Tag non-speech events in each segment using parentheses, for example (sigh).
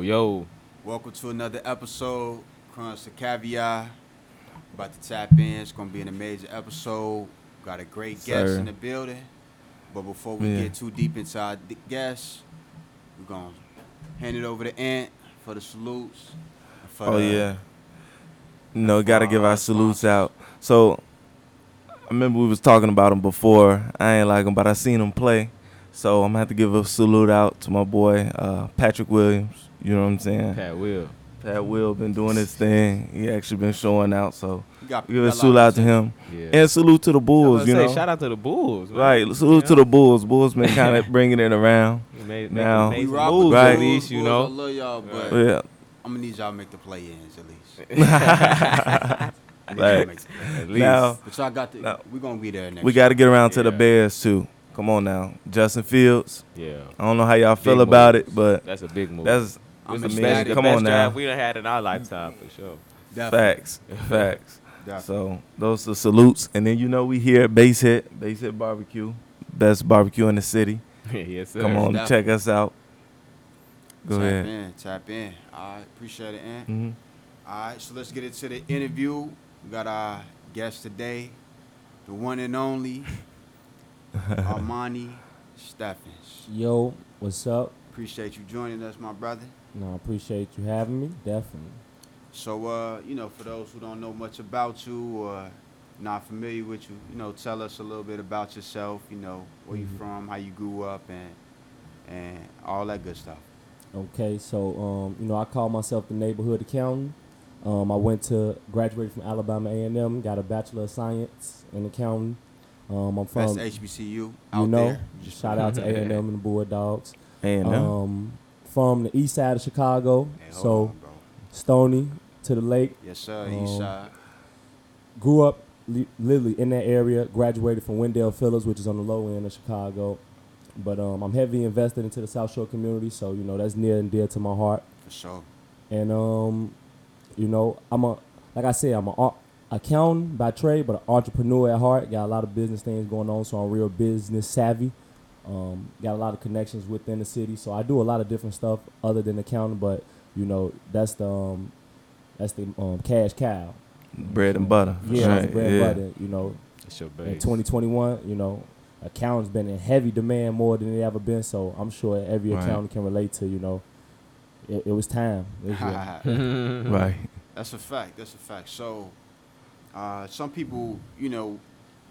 Yo, yo. Welcome to another episode, Crunch the Caviar. About to tap in. It's gonna be an amazing episode. Got a great guest in the building. But before we Yeah. get too deep into our d- guests, we're gonna hand it over to Ant for the salutes. for Oh the- yeah. No, gotta give uh, our salutes out. So I remember we was talking about him before. I ain't like him, but I seen him play. So I'm gonna have to give a salute out to my boy uh, Patrick Williams. You know what I'm saying? Pat Will. Pat Will been doing his thing. He actually been showing out. So got- give a salute out to him Yeah. and salute to the Bulls. You say, know, shout out to the Bulls. man. right? Salute to the? Bulls. Bulls been kind of (laughs) bringing it around. You made, Now- We made rock some moves the Right. at Bulls, least, you Bulls, know. I love y'all, but Yeah. I'm gonna need y'all to make the play-ins at least. (laughs) I need y'all to Right. make the play-ins. At least. Now But y'all got the. No. We're gonna be there next. we got to get around to the Bears too. Come on now, Justin Fields. yeah. I don't know how y'all feel Big about moves. it, but That's a big move. that's I'm I It's mean, the best, the come best on now. draft we done had in our lifetime for sure. Definitely. Facts, (laughs) facts. Definitely. So those are salutes, and then you know we here at Base Hit, Base Hit Barbecue, best barbecue in the city. (laughs) yes, sir. Come on, Definitely. check us out. Go tap ahead. in, tap in. All right, appreciate it, Ant. hmm All right, so let's get into the interview. We got our guest today, the one and only (laughs) Armani Steffens. Yo, what's up? Appreciate you joining us, my brother. No, I appreciate you having me. Definitely. So, uh, you know, for those who don't know much about you or not familiar with you, you know, tell us a little bit about yourself. You know, where you Mhm. from, how you grew up, and and all that good stuff. Okay, so um, you know, I call myself the neighborhood accountant. Um, I went to graduated from Alabama A and M, got a bachelor of science in accounting. Um, I'm from That's HBCU you know, there. shout out to (laughs) A and M and the Bulldogs. And uh, Um, from the east side of Chicago, Hey, so on. Stony to the lake. Yes, sir. East um, side. grew up li- literally in that area. Graduated from Wendell Phillips, which is on the low end of Chicago. But um, I'm heavily invested into the South Shore community, so you know that's near and dear to my heart. For sure. And um, you know, I'm a like I said, I'm a ar- accountant by trade, but an entrepreneur at heart. Got a lot of business things going on, so I'm real business savvy. Um, got a lot of connections within the city, so I do a lot of different stuff other than accounting. But you know, that's the um, that's the um, cash cow. bread and butter. Yeah, right. it's bread yeah. and butter. You know, It's your in 2021, you know, accountants been in heavy demand more than it ever been. So I'm sure every Right. accountant can relate to, you know, it, it was time. It was. (laughs) Right. That's a fact. That's a fact. So, uh, some people, you know,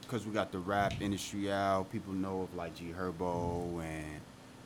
because we got the rap industry out, people know of like G Herbo and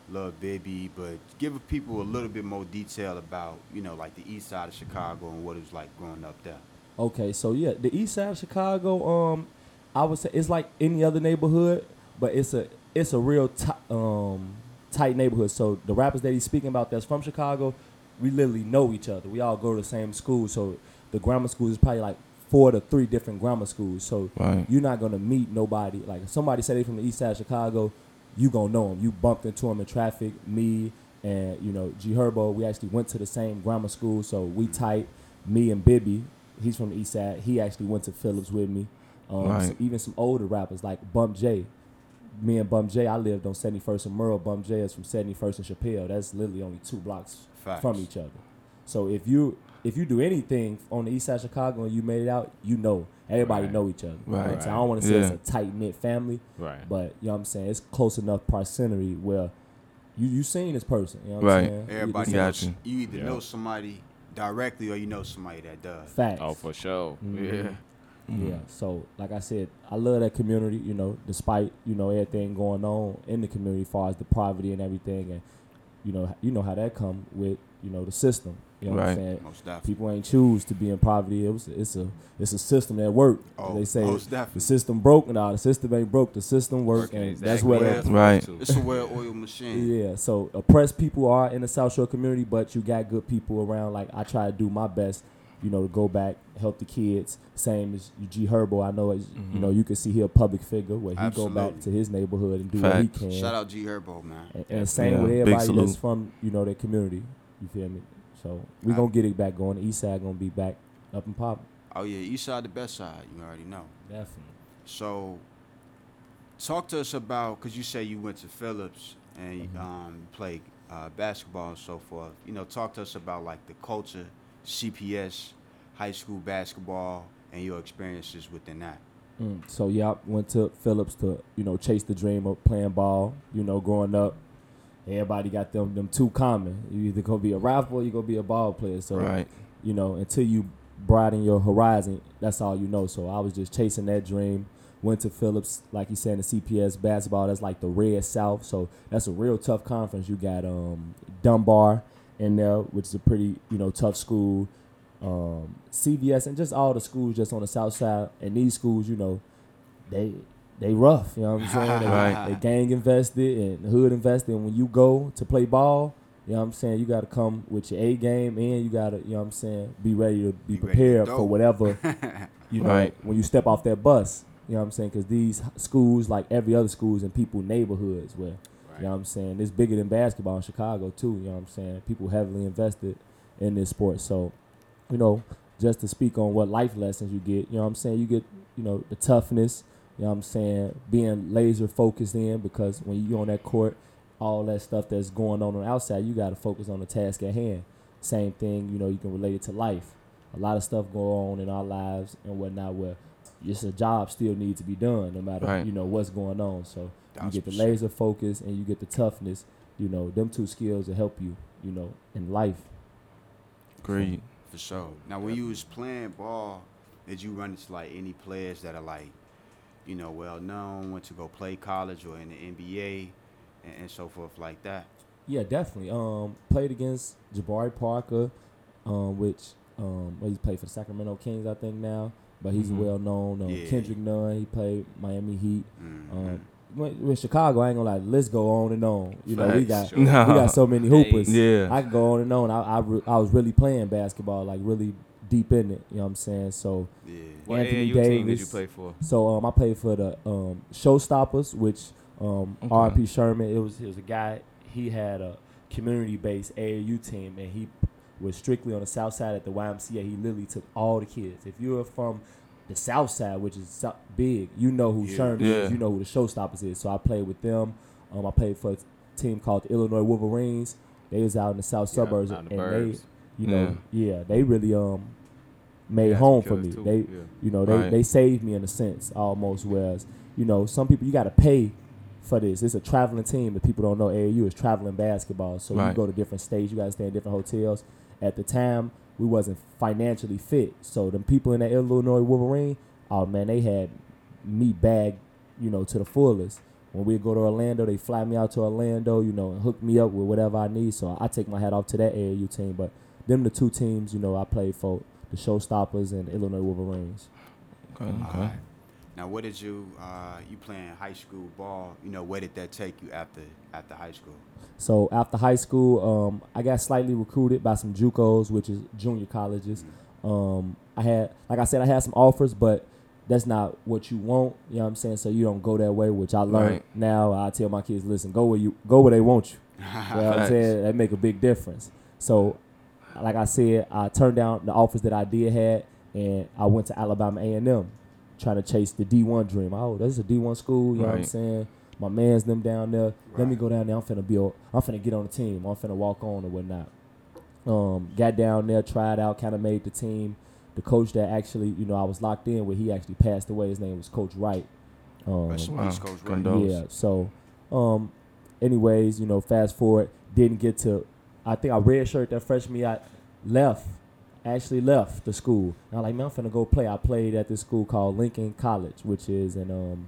Lil Bibby, but give people a little bit more detail about, you know, like the east side of Chicago and what it was like growing up there. Okay, so yeah, the east side of Chicago, um, I would say it's like any other neighborhood, but it's a it's a real ti- um tight neighborhood. So the rappers that he's speaking about that's from Chicago, we literally know each other. We all go to the same school, so the grammar school is probably like four to three different grammar schools. So Right. you're not gonna meet nobody. Like if somebody say they from the east side of Chicago, you gonna know them. You bumped into them in traffic. Me and you know G Herbo, we actually went to the same grammar school, so we tight. Me and Bibby, he's from the east side. He actually went to Phillips with me. Um, Right. so even some older rappers like Bump J. Me and Bump J, I lived on 71st and Merrill. Bump J is from 71st and Chappel. That's literally only two blocks Facts. from each other. So if you if you do anything on the east side of Chicago and you made it out, you know everybody Right. know each other. Right. So I don't want to say Yeah. it's a tight knit family, Right. but you know what I'm saying it's close enough proximity where you you seen this person. You know what Right. I'm saying? Everybody You- Got knows, you. you either Yeah. know somebody directly or you know somebody that does. Facts. Oh, for sure. Mhm. Yeah. Mm-hmm. Yeah. So, like I said, I love that community. You know, despite you know everything going on in the community, as far as the poverty and everything, and you know, you know how that come with you know the system. You know what I'm Right. saying? Most definitely. People ain't choose to be in poverty. It was it's a it's a system that work. Oh, they say most the system broke. No, the system ain't broke. The system work, Working and that's where what that it's Right. to. It's a well-oiled machine. yeah, so oppressed people are in the South Shore community, but you got good people around. Like I try to do my best, you know, to go back, help the kids. Same as G Herbo. I know, it's, you know, mm-hmm. you can see he a public figure where he go back to his neighborhood and do what he Facts. can. Shout out G Herbo, man. And, and same Yeah, with everybody salute. that's from you know their community. You feel me? So we I- gonna get it back going. The East Side gonna be back up and popping. Oh yeah, east side the best side. You already know. Definitely. So, talk to us about because you say you went to Phillips and Mm-hmm. um, played uh, basketball and so forth. You know, talk to us about like the culture, CPS, high school basketball, and your experiences within that. Mm, so yeah, I went to Phillips to you know chase the dream of playing ball. You know, growing up, everybody got them them two common. You either gonna be a rapper or you gonna be a ball player. So Right. you know, until you broaden your horizon, that's all you know. So I was just chasing that dream. Went to Phillips, like you said, in the CPS basketball. That's like the red South. So that's a real tough conference. You got um, Dunbar in there, which is a pretty you know tough school. Um, CVS and just all the schools just on the South Side. And these schools, you know, they they rough. You know what I'm saying? (laughs) They, Right. they gang invested and hood invested. And when you go to play ball, you know what I'm saying, you got to come with your A game and you got to, you know what I'm saying, be ready to be, Be ready to prepared for whatever, (laughs) you know, Right. when you step off that bus. You know what I'm saying? Because these schools, like every other schools in people neighborhoods, where you know what I'm saying, it's bigger than basketball in Chicago too. You know what I'm saying? People heavily invested in this sport. So, you know, just to speak on what life lessons you get, you know what I'm saying? You get, you know, the toughness, you know what I'm saying, being laser focused in because when you on that court, all that stuff that's going on on the outside, you got to focus on the task at hand. Same thing, you know, you can relate it to life. A lot of stuff going on in our lives and whatnot where it's a job still needs to be done no matter, Right. you know, what's going on. So you get the percent. laser focus and you get the toughness, you know, them two skills will help you, you know, in life. Agreed. For sure. Now, when you was playing ball, did you run into like any players that are like, you know, well known, went to go play college or in the NBA, and, and so forth like that? Yeah, definitely. Um, played against Jabari Parker, um, which um, well, he's played for the Sacramento Kings, I think now, but he's Mhm. well known. Um, Yeah. Kendrick Nunn, he played Miami Heat. Mhm. Um, when, when Chicago, I ain't gonna lie, the list go on and on. You know, we got (laughs) Facts. we got so many hoopers. Yeah. I can go on and on. I I, re- I was really playing basketball, like really deep in it. You know what I'm saying? So yeah. What Anthony AAU team did you Davis. play for? So um, I played for the um, Showstoppers, which um, Okay. R.P. Sherman. It was it was a guy. He had a community-based AAU team, and he was strictly on the south side at the YMCA. He literally took all the kids. If you're from the south side, which is big, you know who Yeah. Sherman Yeah. is. You know who the Showstoppers is. So I played with them. Um, I played for a team called the Illinois Wolverines. They was out in the south Yeah, suburbs, out in and the they, you know, yeah, they really um made Yeah, home for me. too. They Yeah. you know, they, Right. they saved me in a sense almost. Whereas, you know, some people you got to pay for this. It's a traveling team. If people don't know, AAU is traveling basketball. So you go to different states. You got to stay in different hotels. At the time, we wasn't financially fit. So the people in the Illinois Wolverine, oh man, they had me bagged, you know, to the fullest. When we go to Orlando, they fly me out to Orlando, you know, and hook me up with whatever I need. So I take my hat off to that AAU team. But them the two teams, you know, I played for the Showstoppers and Illinois Wolverines. Okay. Okay. Alright. Now, what did you uh, you playing high school ball? You know, where did that take you after after high school? So after high school, um, I got slightly recruited by some JUCOs, which is junior colleges. Um, I had, like I said, I had some offers, but that's not what you want. You know what I'm saying? So you don't go that way, which I learned. Right. Now I tell my kids, listen, go where you go where they want you. (laughs) You know what I'm saying? That make a big difference. So, like I said, I turned down the offers that I did had, and I went to Alabama A&M, trying to chase the D1 dream. Oh, this is a D1 school. You know what I'm saying? My man's them down there. Let me go down there. I'm finna be. a- I'm finna get on the team. I'm finna walk on or whatnot. Um, got down there, tried out, kind of made the team. The coach that actually, you know, I was locked in with, he actually passed away. His name was Coach Wright. Um, Rest Wow. Coach Wright. Yeah. So, um, anyways, you know, fast forward, didn't get to. I think I red shirt that freshman year. I left, actually left the school. And I'm like, man, I'm finna go play. I played at this school called Lincoln College, which is in um,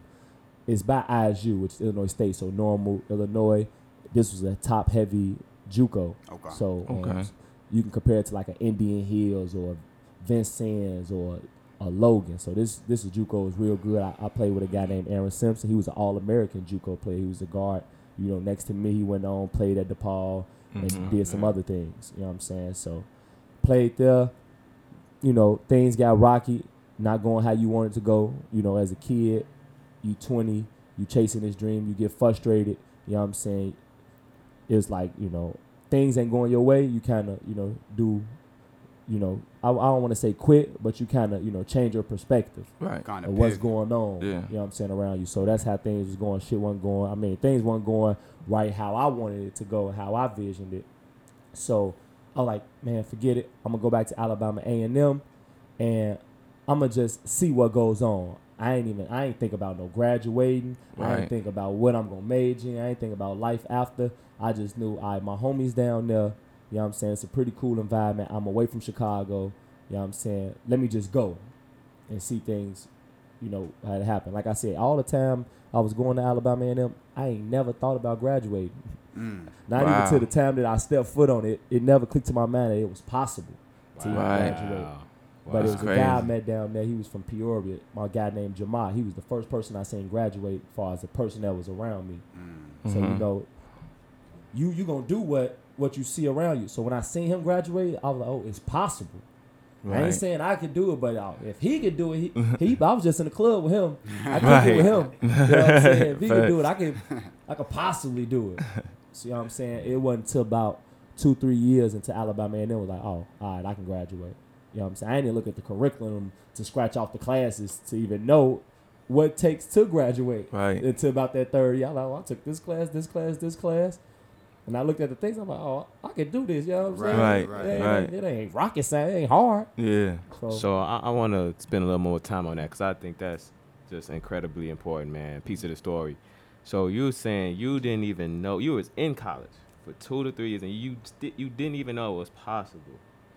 it's by ISU, which is Illinois State. So normal Illinois. This was a top heavy JUCO. Okay. So um, Okay. you can compare it to like an Indian Hills or Vincennes or a Logan. So this this is JUCO is real good. I, I played with a guy named Aaron Simpson. He was an All American JUCO player. He was a guard. You know, next to me, he went on played at DePaul and Mhm. did some other things. You know what I'm saying? So played there. You know, things got rocky. Not going how you wanted to go. You know, as a kid, you 20, you chasing this dream, you get frustrated. You know what I'm saying? It's like you know things ain't going your way. You kind of you know do you know, I, I don't want to say quit, but you kind of, you know, change your perspective Right. Kind of of what's going on. Yeah. You know what I'm saying around you. So that's how things was going. Shit wasn't going. I mean, things weren't going right how I wanted it to go, how I visioned it. So I'm like, man, forget it. I'm gonna go back to Alabama A and M, and I'm gonna just see what goes on. I ain't even. I ain't think about no graduating. I ain't think about what I'm gonna major in. I ain't think about life after. I just knew, all right, my homies down there. You know what I'm saying? It's a pretty cool environment. I'm away from Chicago. You know what I'm saying? Let me just go and see things, you know, how it happen. Like I said, all the time I was going to Alabama A&M, I ain't never thought about graduating. Mm. (laughs) Not Wow. even to the time that I stepped foot on it. It never clicked to my mind that it was possible to even graduate. Wow. But it That's was a guy I met down there. He was from Peoria. My guy named Jamal. He was the first person I seen graduate as far as the person that was around me. Mm. So you Mhm. know, you you gonna do what what you see around you. So when I seen him graduate, I was like, oh, it's possible. I ain't saying I could do it, but uh, if he could do it, he, he I was just in the club with him. I could Right. do it with him. You know what I'm saying? If he could do it, I could I could possibly do it. See what I'm saying? It wasn't until about two, three years into Alabama and then was like, oh, all right, I can graduate. You know what I'm saying? I didn't look at the curriculum to scratch off the classes to even know what it takes to graduate Right. until about that third year. I'm like, oh, I took this class, this class, this class. And I looked at the things, I'm like, oh, I can do this. You know what I'm saying? Right, right, It right. it ain't rocket science. It ain't hard. Yeah. So, So I, I want to spend a little more time on that because I think that's just incredibly important, man. Piece of the story. So you were saying you didn't even know you was in college for two to three years and you sti- you didn't even know it was possible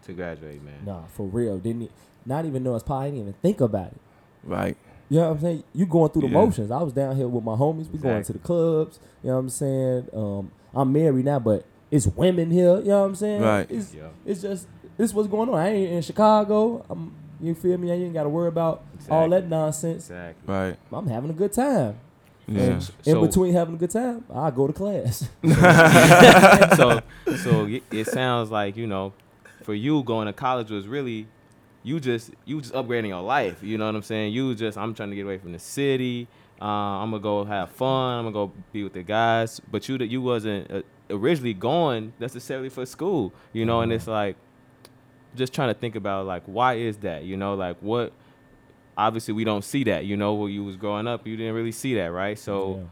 to graduate, man. nah, for real. Didn't e- not even know it's probably didn't even think about it. Right. You know what I'm saying? You going through the Yeah. motions. I was down here with my homies. We going to the clubs. You know what I'm saying? Um, I'm married now, but it's women here. You know what I'm saying? Right. It's, Yeah. it's just this what's going on. I ain't in Chicago. I'm, you feel me? I ain't got to worry about all that nonsense. Exactly. Right. I'm having a good time. Yeah. And So- in between having a good time, I go to class. (laughs) so so it sounds like you know, for you going to college was really, you just you just upgrading your life. You know what I'm saying? You just I'm trying to get away from the city. Uh, I'm gonna go have fun. I'm gonna go be with the guys. But you that you wasn't uh, originally going necessarily for school. You know, and it's like just trying to think about like why is that? You know, like what. Obviously, we don't see that. You know, when you was growing up, you didn't really see that, right? So, Yeah.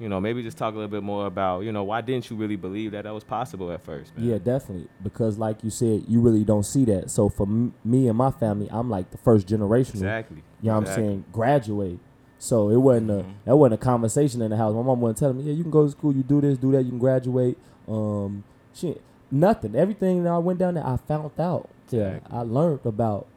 you know, maybe just talk a little bit more about, you know, why didn't you really believe that that was possible at first, man? Yeah, definitely. Because like you said, you really don't see that. So for m- me and my family, I'm like the first generation. Exactly. You know what Exactly. I'm saying? Graduate. So it wasn't a that wasn't a conversation in the house. My mom wasn't telling me, yeah, you can go to school, you do this, do that, you can graduate. Um, shit, nothing. Everything that I went down there, I found out. Yeah, I learned about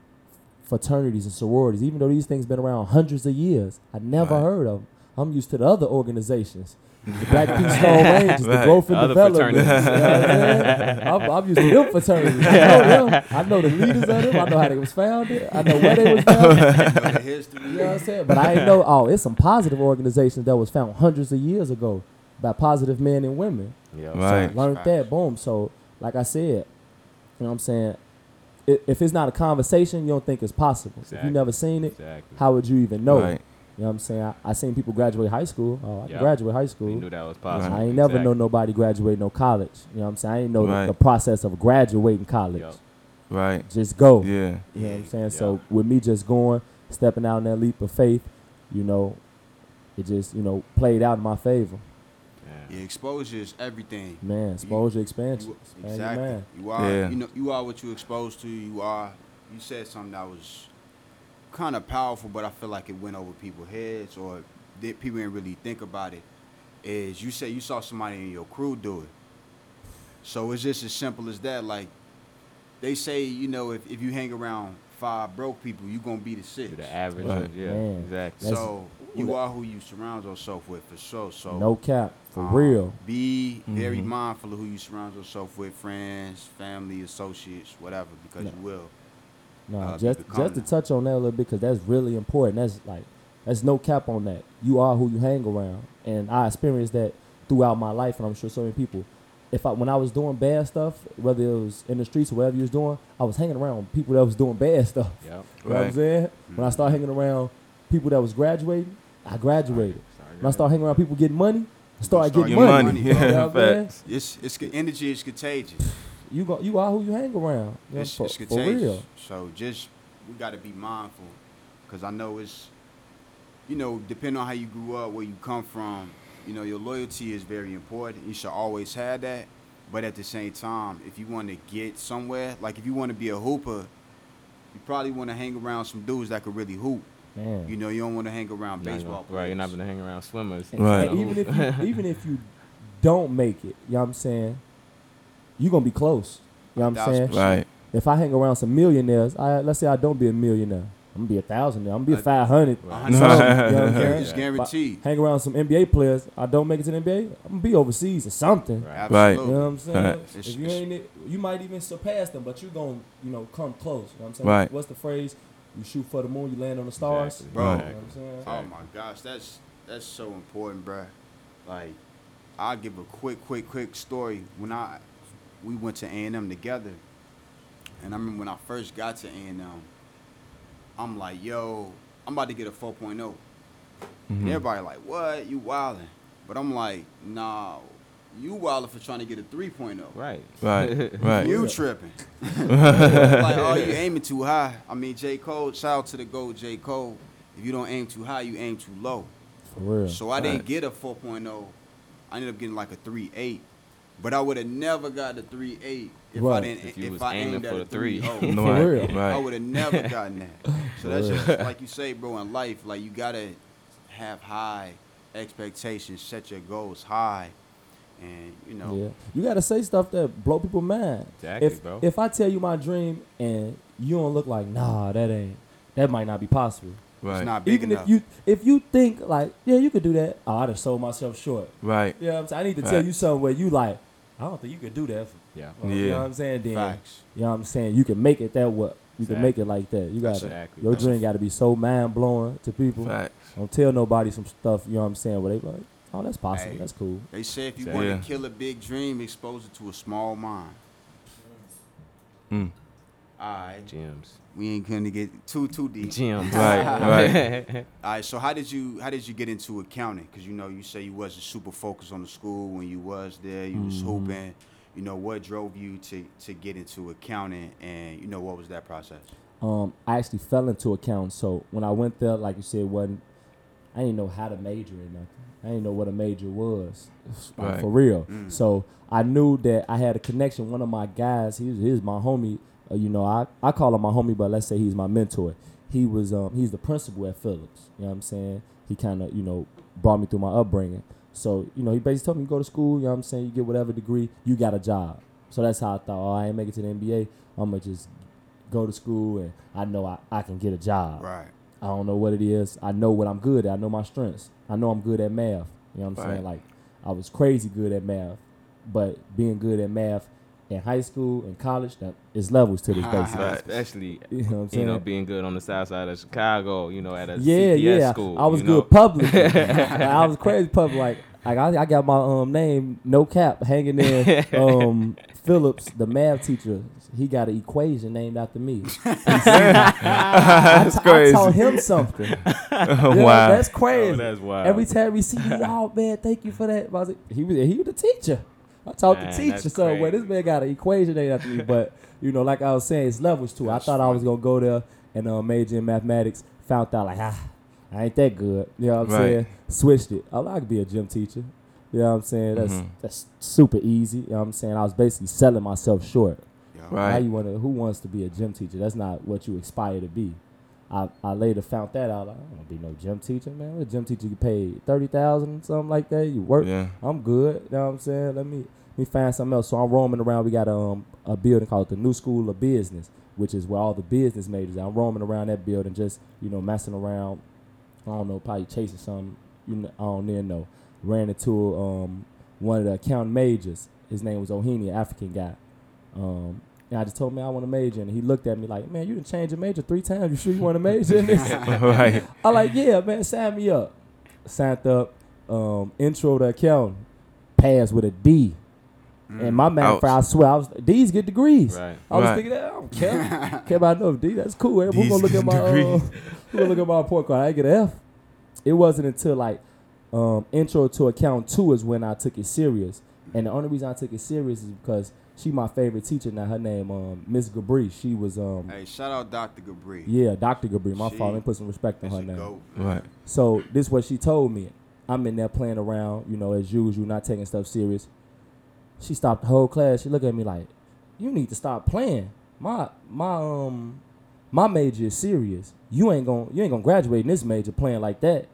fraternities and sororities. Even though these things been around hundreds of years, I never Right. heard of them. I'm used to the other organizations. The (laughs) Black Peace Stone (laughs) Rangers, the Right. growth and Other development. You know I'm, saying? I'm, I'm used to them fraternities. I know them. I know the leaders of them. I know how they was founded. I know where they was (laughs) founded. the history. You know what I'm saying? But I didn't know. Oh, it's some positive organizations that was found hundreds of years ago by positive men and women. Yeah. Right. So learned that. Boom. So, like I said, you know what I'm saying? If it's not a conversation, you don't think it's possible. If you never seen it, Exactly. how would you even know? Right. You know what I'm saying? I, I seen people graduate high school. Oh, I Yep. graduate high We school. knew that was possible. I ain't never know nobody graduate no college. You know what I'm saying? I ain't know the, Right. the process of graduating college. Yup. Right. Just go. Yeah. You know what I'm saying? Yeah. So with me just going, stepping out in that leap of faith, you know, it just, you know, played out in my favor. Yeah. Yeah, exposure is everything. Man, exposure, expansion. You, your exactly. man. You are. Yeah. You know. You are what you exposed to. You are. You said something that was kind of powerful, but I feel like it went over people's heads, or did people didn't really think about it. Is you say you saw somebody in your crew do it. So it's just as simple as that. Like they say, you know, if, if you hang around five broke people, you're gonna be the six. To the average. Right. Yeah. Man. Exactly. That's- So you are who you surround yourself with for sure. So No cap. For um, real. Be very Mhm. mindful of who you surround yourself with, friends, family, associates, whatever, because No. you will. No, uh, just just to touch on that a little bit because that's really important. That's like that's no cap on that. You are who you hang around, and I experienced that throughout my life, and I'm sure so many people. If I when I was doing bad stuff, whether it was in the streets or whatever you was doing, I was hanging around people that was doing bad (laughs) stuff. Yep. You know I'm Right. saying? When I started hanging around people that was graduating, I graduated. When I started hanging around people getting money, I started Start getting getting money. money. (laughs) You know what I'm? (laughs) Facts. It's it's energy is contagious. You go, you are who you hang around. You know, it's, for, for real. So just we got to be mindful, because I know it's, you know, depending on how you grew up, where you come from, you know, your loyalty is very important. You should always have that. But at the same time, if you want to get somewhere, like if you want to be a hooper, you probably want to hang around some dudes that could really hoop. Man. You know, you don't want to hang around You're baseball gonna- right, you're not gonna hang around swimmers. And- Right. and (laughs) even if you, (laughs) even if you don't make it, you know what I'm saying, you gonna be close. You know what I'm saying? Right. If I hang around some millionaires, I let's say I don't be a millionaire, I'm gonna be a thousand. I'm gonna be a five hundred. A Right. hundred You know what I'm Yeah, (laughs) saying? It's guaranteed. Hang around some NBA players, I don't make it to the NBA, I'm gonna be overseas or something. Right. Right. You know what I'm saying? Right. If you ain't, it, you might even surpass them, but you're gonna, you know, come close. You know what I'm saying? Right. What's the phrase? You shoot for the moon, you land on the stars. Exactly. Bro. You know what I'm saying? Oh my gosh, that's that's so important, bro. Like, I'll give a quick, quick, quick story. When I we went to A and M together, and I remember when I first got to A and M, I'm like, yo, I'm about to get a 4.0. Mhm. And everybody like, what? You wildin'? But I'm like, nah, you wildin' for trying to get a 3.0. Right. Right. (laughs) Right. You tripping. (laughs) like, oh, you aiming too high. I mean, J. Cole, shout out to the GOAT, J. Cole. If you don't aim too high, you aim too low. For real. So I didn't Right. get a 4.0. I ended up getting like a 3.8. But I would have never got a 3.8 if I didn't If you if was oh, (laughs) I aiming aimed for at the a three. 3.0. No, For right. real. I would have never (laughs) gotten that. So that's just like you say, bro, in life, like you gotta have high expectations, set your goals high, and you know, Yeah, you gotta say stuff that blow people mind. Exactly, if bro. if I tell you my dream and you don't look like nah, that ain't that might not be possible. Right. it's not big Even enough. if you if you think like yeah you could do that, oh, I just sold myself short. Right. Yeah, you know I'm saying I need to tell you something where you like I don't think you could do that. Yeah. Well, You know Yeah. what I'm saying? Then Facts. you know what I'm saying you can make it that what you can make it like that. You got Exactly. your dream got to be so mind blowing to people. Facts. Don't tell nobody some stuff. You know what I'm saying? Where they like, oh that's possible. Hey. That's cool. They say if you Exactly. want to kill a big dream, expose it to a small mind. Mm. All right, Gems. we ain't gonna get too too deep. Gems. (laughs) Right, right. All right, so how did you how did you get into accounting? Because you know you say you wasn't super focused on the school when you was there. You was Mhm. hooping. You know what drove you to to get into accounting, and you know what was that process? um, I actually fell into accounting. So when I went there, like you said, wasn't I didn't know how to major in nothing. I didn't know what a major was, Right. for real. Mm. So I knew that I had a connection. One of my guys, he was, he was my homie. Uh, you know, I, I call him my homie, but let's say he's my mentor. He was um, he's the principal at Phillips. You know what I'm saying? He kind of you know brought me through my upbringing. So you know, he basically told me you go to school. You know what I'm saying? You get whatever degree, you got a job. So that's how I thought. Oh, I ain't make it to the NBA. I'm gonna just go to school and I know I, I can get a job. Right. I don't know what it is. I know what I'm good at. I know my strengths. I know I'm good at math. You know what I'm saying? Like I was crazy good at math, but being good at math in high school and college, that is levels to this basically. Right. Especially, You know (laughs) what I'm saying? you know, being good on the south side of Chicago, you know, at a yeah, CPS yeah. school. I was you know? good public. (laughs) Like, I was crazy public. Like, like I, I got my um name, no cap, hanging in (laughs) Um, Phillips, the math teacher, he got an equation named after me. That's I crazy. taught him something. Yeah, wow. that's Oh, crazy. that's wild. Every time we see you, oh man, thank you for that. I was like, he was he was the teacher. I taught Man, the teacher. that's So well, this man got an equation named after me. But (laughs) you know, like I was saying, it's levels too. That's I thought I was gonna go there and uh, major in mathematics. Found out like ah, I ain't that good. You know what I'm Right. saying? Switched it. I like to be a gym teacher. You know what I'm saying? That's Mhm. that's super easy. You know what I'm saying? I was basically selling myself short. Yeah. Right. Now you want to? Who wants to be a gym teacher? That's not what you aspire to be. I, I later found that out. Like, I don't want to be no gym teacher, man. What gym teacher you paid thirty thousand, something like that. You work. Yeah. I'm good. You know what I'm saying? Let me let me find something else. So I'm roaming around. We got um a building called the New School of Business, which is where all the business majors. are. I'm roaming around that building, just you know, messing around. I don't know, probably chasing something. You know, I don't even know. Ran into um one of the accounting majors. His name was Ohini, African guy. Um, and I just told him I want a major, and he looked at me like, "Man, you done change a major three times. You sure you want a major in this?" (laughs) (laughs) (laughs) right. I like, "Yeah, man, sign me up." Signed up. Um, intro to accounting, passed with a D. And my math, Ouch. I swear, I was D's get degrees. Right. I was Right. thinking that I don't care. care about no D. That's cool. Who D's gonna look at my uh, degrees. who gonna look at my report card? I get an F. It wasn't until like um, intro to account two is when I took it serious. And the only reason I took it serious is because she my favorite teacher now. Her name um Miss Gabri. She was um Hey, shout out Dr. Gabri. yeah Dr. Gabri. My She fault. Let put some respect on her name. goat. Right. So this what she told me. I'm in there playing around, you know, as usual, not taking stuff serious. She stopped the whole class. She looked at me like, "You need to stop playing. My my um my major is serious. You ain't gonna you ain't gonna graduate in this major playing like that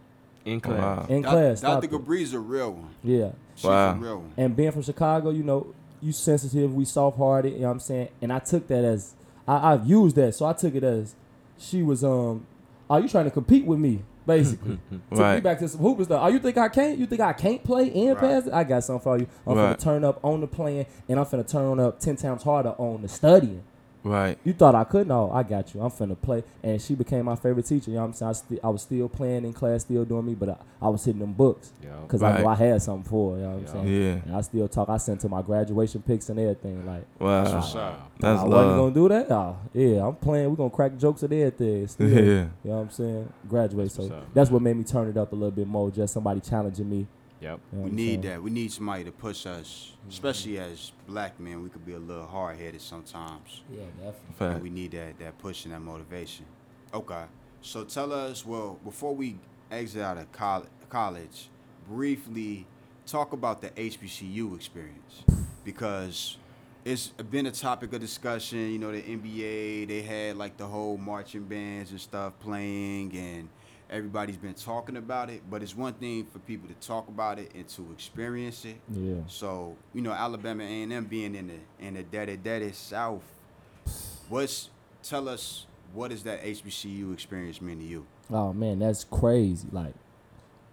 In class. Wow. in Doc- class." Dr. Stop. Gabri's a real one. Yeah. She's Wow. a real one. And being from Chicago, you know, you sensitive, we soft hearted, you know what I'm saying? And I took that as I, I've used that, so I took it as she was um are you trying to compete with me? Basically. (laughs) Took me Right. back to some hoopers stuff. Oh, you think I can't? You think I can't play and Right. pass it? I got something for you. I'm Right. finna turn up on the playing and I'm finna turn up ten times harder on the studying. Right. You thought I couldn't? No, I got you. I'm finna play. And she became my favorite teacher. You know what I'm saying? I, sti- I was still playing in class, still doing me, but I, I was hitting them books Yo. because I know I had something for her. You know what I'm Yeah. saying? Yeah. And I still talk. I sent to my graduation pics and everything. Like, Wow. That's uh, what's up. That's I wasn't gonna do that. Oh, yeah, I'm playing. We're gonna crack jokes and everything. Still, Yeah. You know what I'm saying? Graduate. So up, that's what made me turn it up a little bit more. Just somebody challenging me. Yep. We need that. We need somebody to push us, especially as black men. We could be a little hard headed sometimes. Yeah, definitely. And we need that that push and that motivation. Okay. So tell us, well, before we exit out of col- college, briefly talk about the HBCU experience because it's been a topic of discussion. You know, the NBA they had like the whole marching bands and stuff playing, and everybody's been talking about it. But it's one thing for people to talk about it and to experience it. Yeah. So you know, Alabama A and M being in the in the daddy daddy South, what's tell us what does that HBCU experience mean to you? Oh man, that's crazy. Like,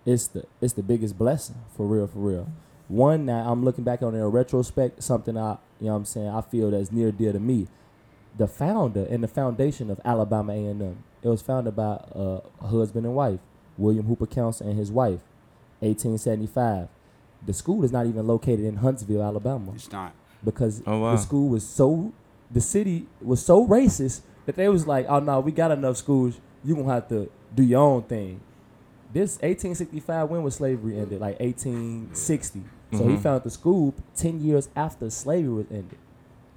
it's the it's the biggest blessing for real, for real. One now I'm looking back on it in retrospect, something I you know what I'm saying I feel that's near dear to me. The founder and the foundation of Alabama A and M. It was founded by uh, a husband and wife, William Hooper Councill and his wife, 1875. The school is not even located in Huntsville, Alabama It's not. because Oh, wow. the school was so the city was so racist that they was like, oh no, we got enough schools. You gonna have to do your own thing. This 1865 when was slavery ended? Like 1860. So he Mhm. founded the school ten years after slavery was ended.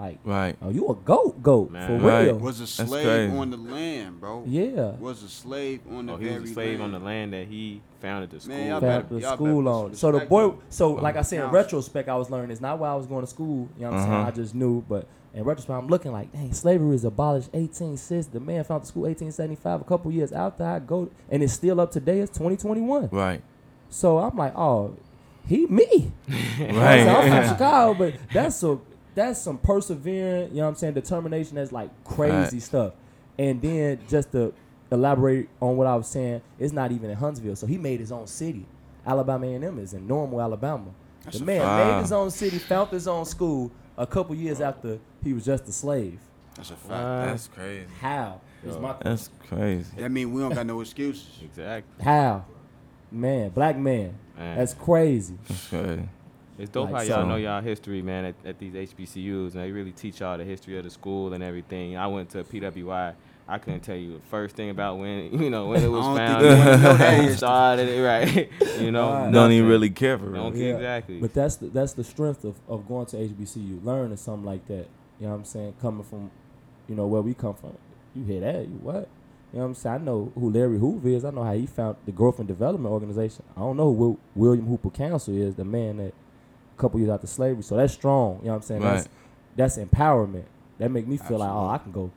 Like, Right. oh, you a goat goat Man. for Right. real? Was a slave on the land, bro. Yeah. Was a slave on the Oh, he very was a slave on land. the land that he founded the school. Man, y'all on. better- Founded the school on. So the respect boy, him. so like I said in retrospect, I was learning It's not while I was going to school. You know what I'm saying? Uh-huh. I just knew, but in retrospect, I'm looking like, dang, slavery was abolished 1860. The man founded the school 1875. A couple years after I go, and it's still up today. It's 2021. Right. So I'm like, oh, he me. (laughs) Right. So I'm from Chicago, but that's a that's some persevering, you know what I'm saying, determination that's like crazy Right. stuff. And then just to elaborate on what I was saying, it's not even in Huntsville. So he made his own city. Alabama A&M is in Normal, Alabama. That's the man fact. made his own city, found his own school a couple years after he was just a slave. That's a fact. What? That's crazy. How? Is Yo. my That's crazy. That mean we don't got no excuses. Exactly. how? Man, black man. Man. That's crazy. That's crazy. It's dope Like how y'all so- know y'all history, man, at, at these HBCUs, and they really teach y'all the history of the school and everything. I went to PWI. I couldn't tell you the first thing about when (laughs) you know when it (laughs) was I founded, you wanna know that who history. started it, right? (laughs) you know, Right. Don't even really care for it. Don't care Yeah. exactly. But that's the that's the strength of, of going to HBCU, learning something like that. You know what I'm saying? Coming from, you know, where we come from. You hear that? You what? You know what I'm saying? I know who Larry Hoover is. I know how he found the Growth and Development Organization. I don't know who William Hooper Councill is, the man that a couple years after slavery. So that's strong. You know what I'm saying? That's Right. that's empowerment. That make me feel like, oh, I can go.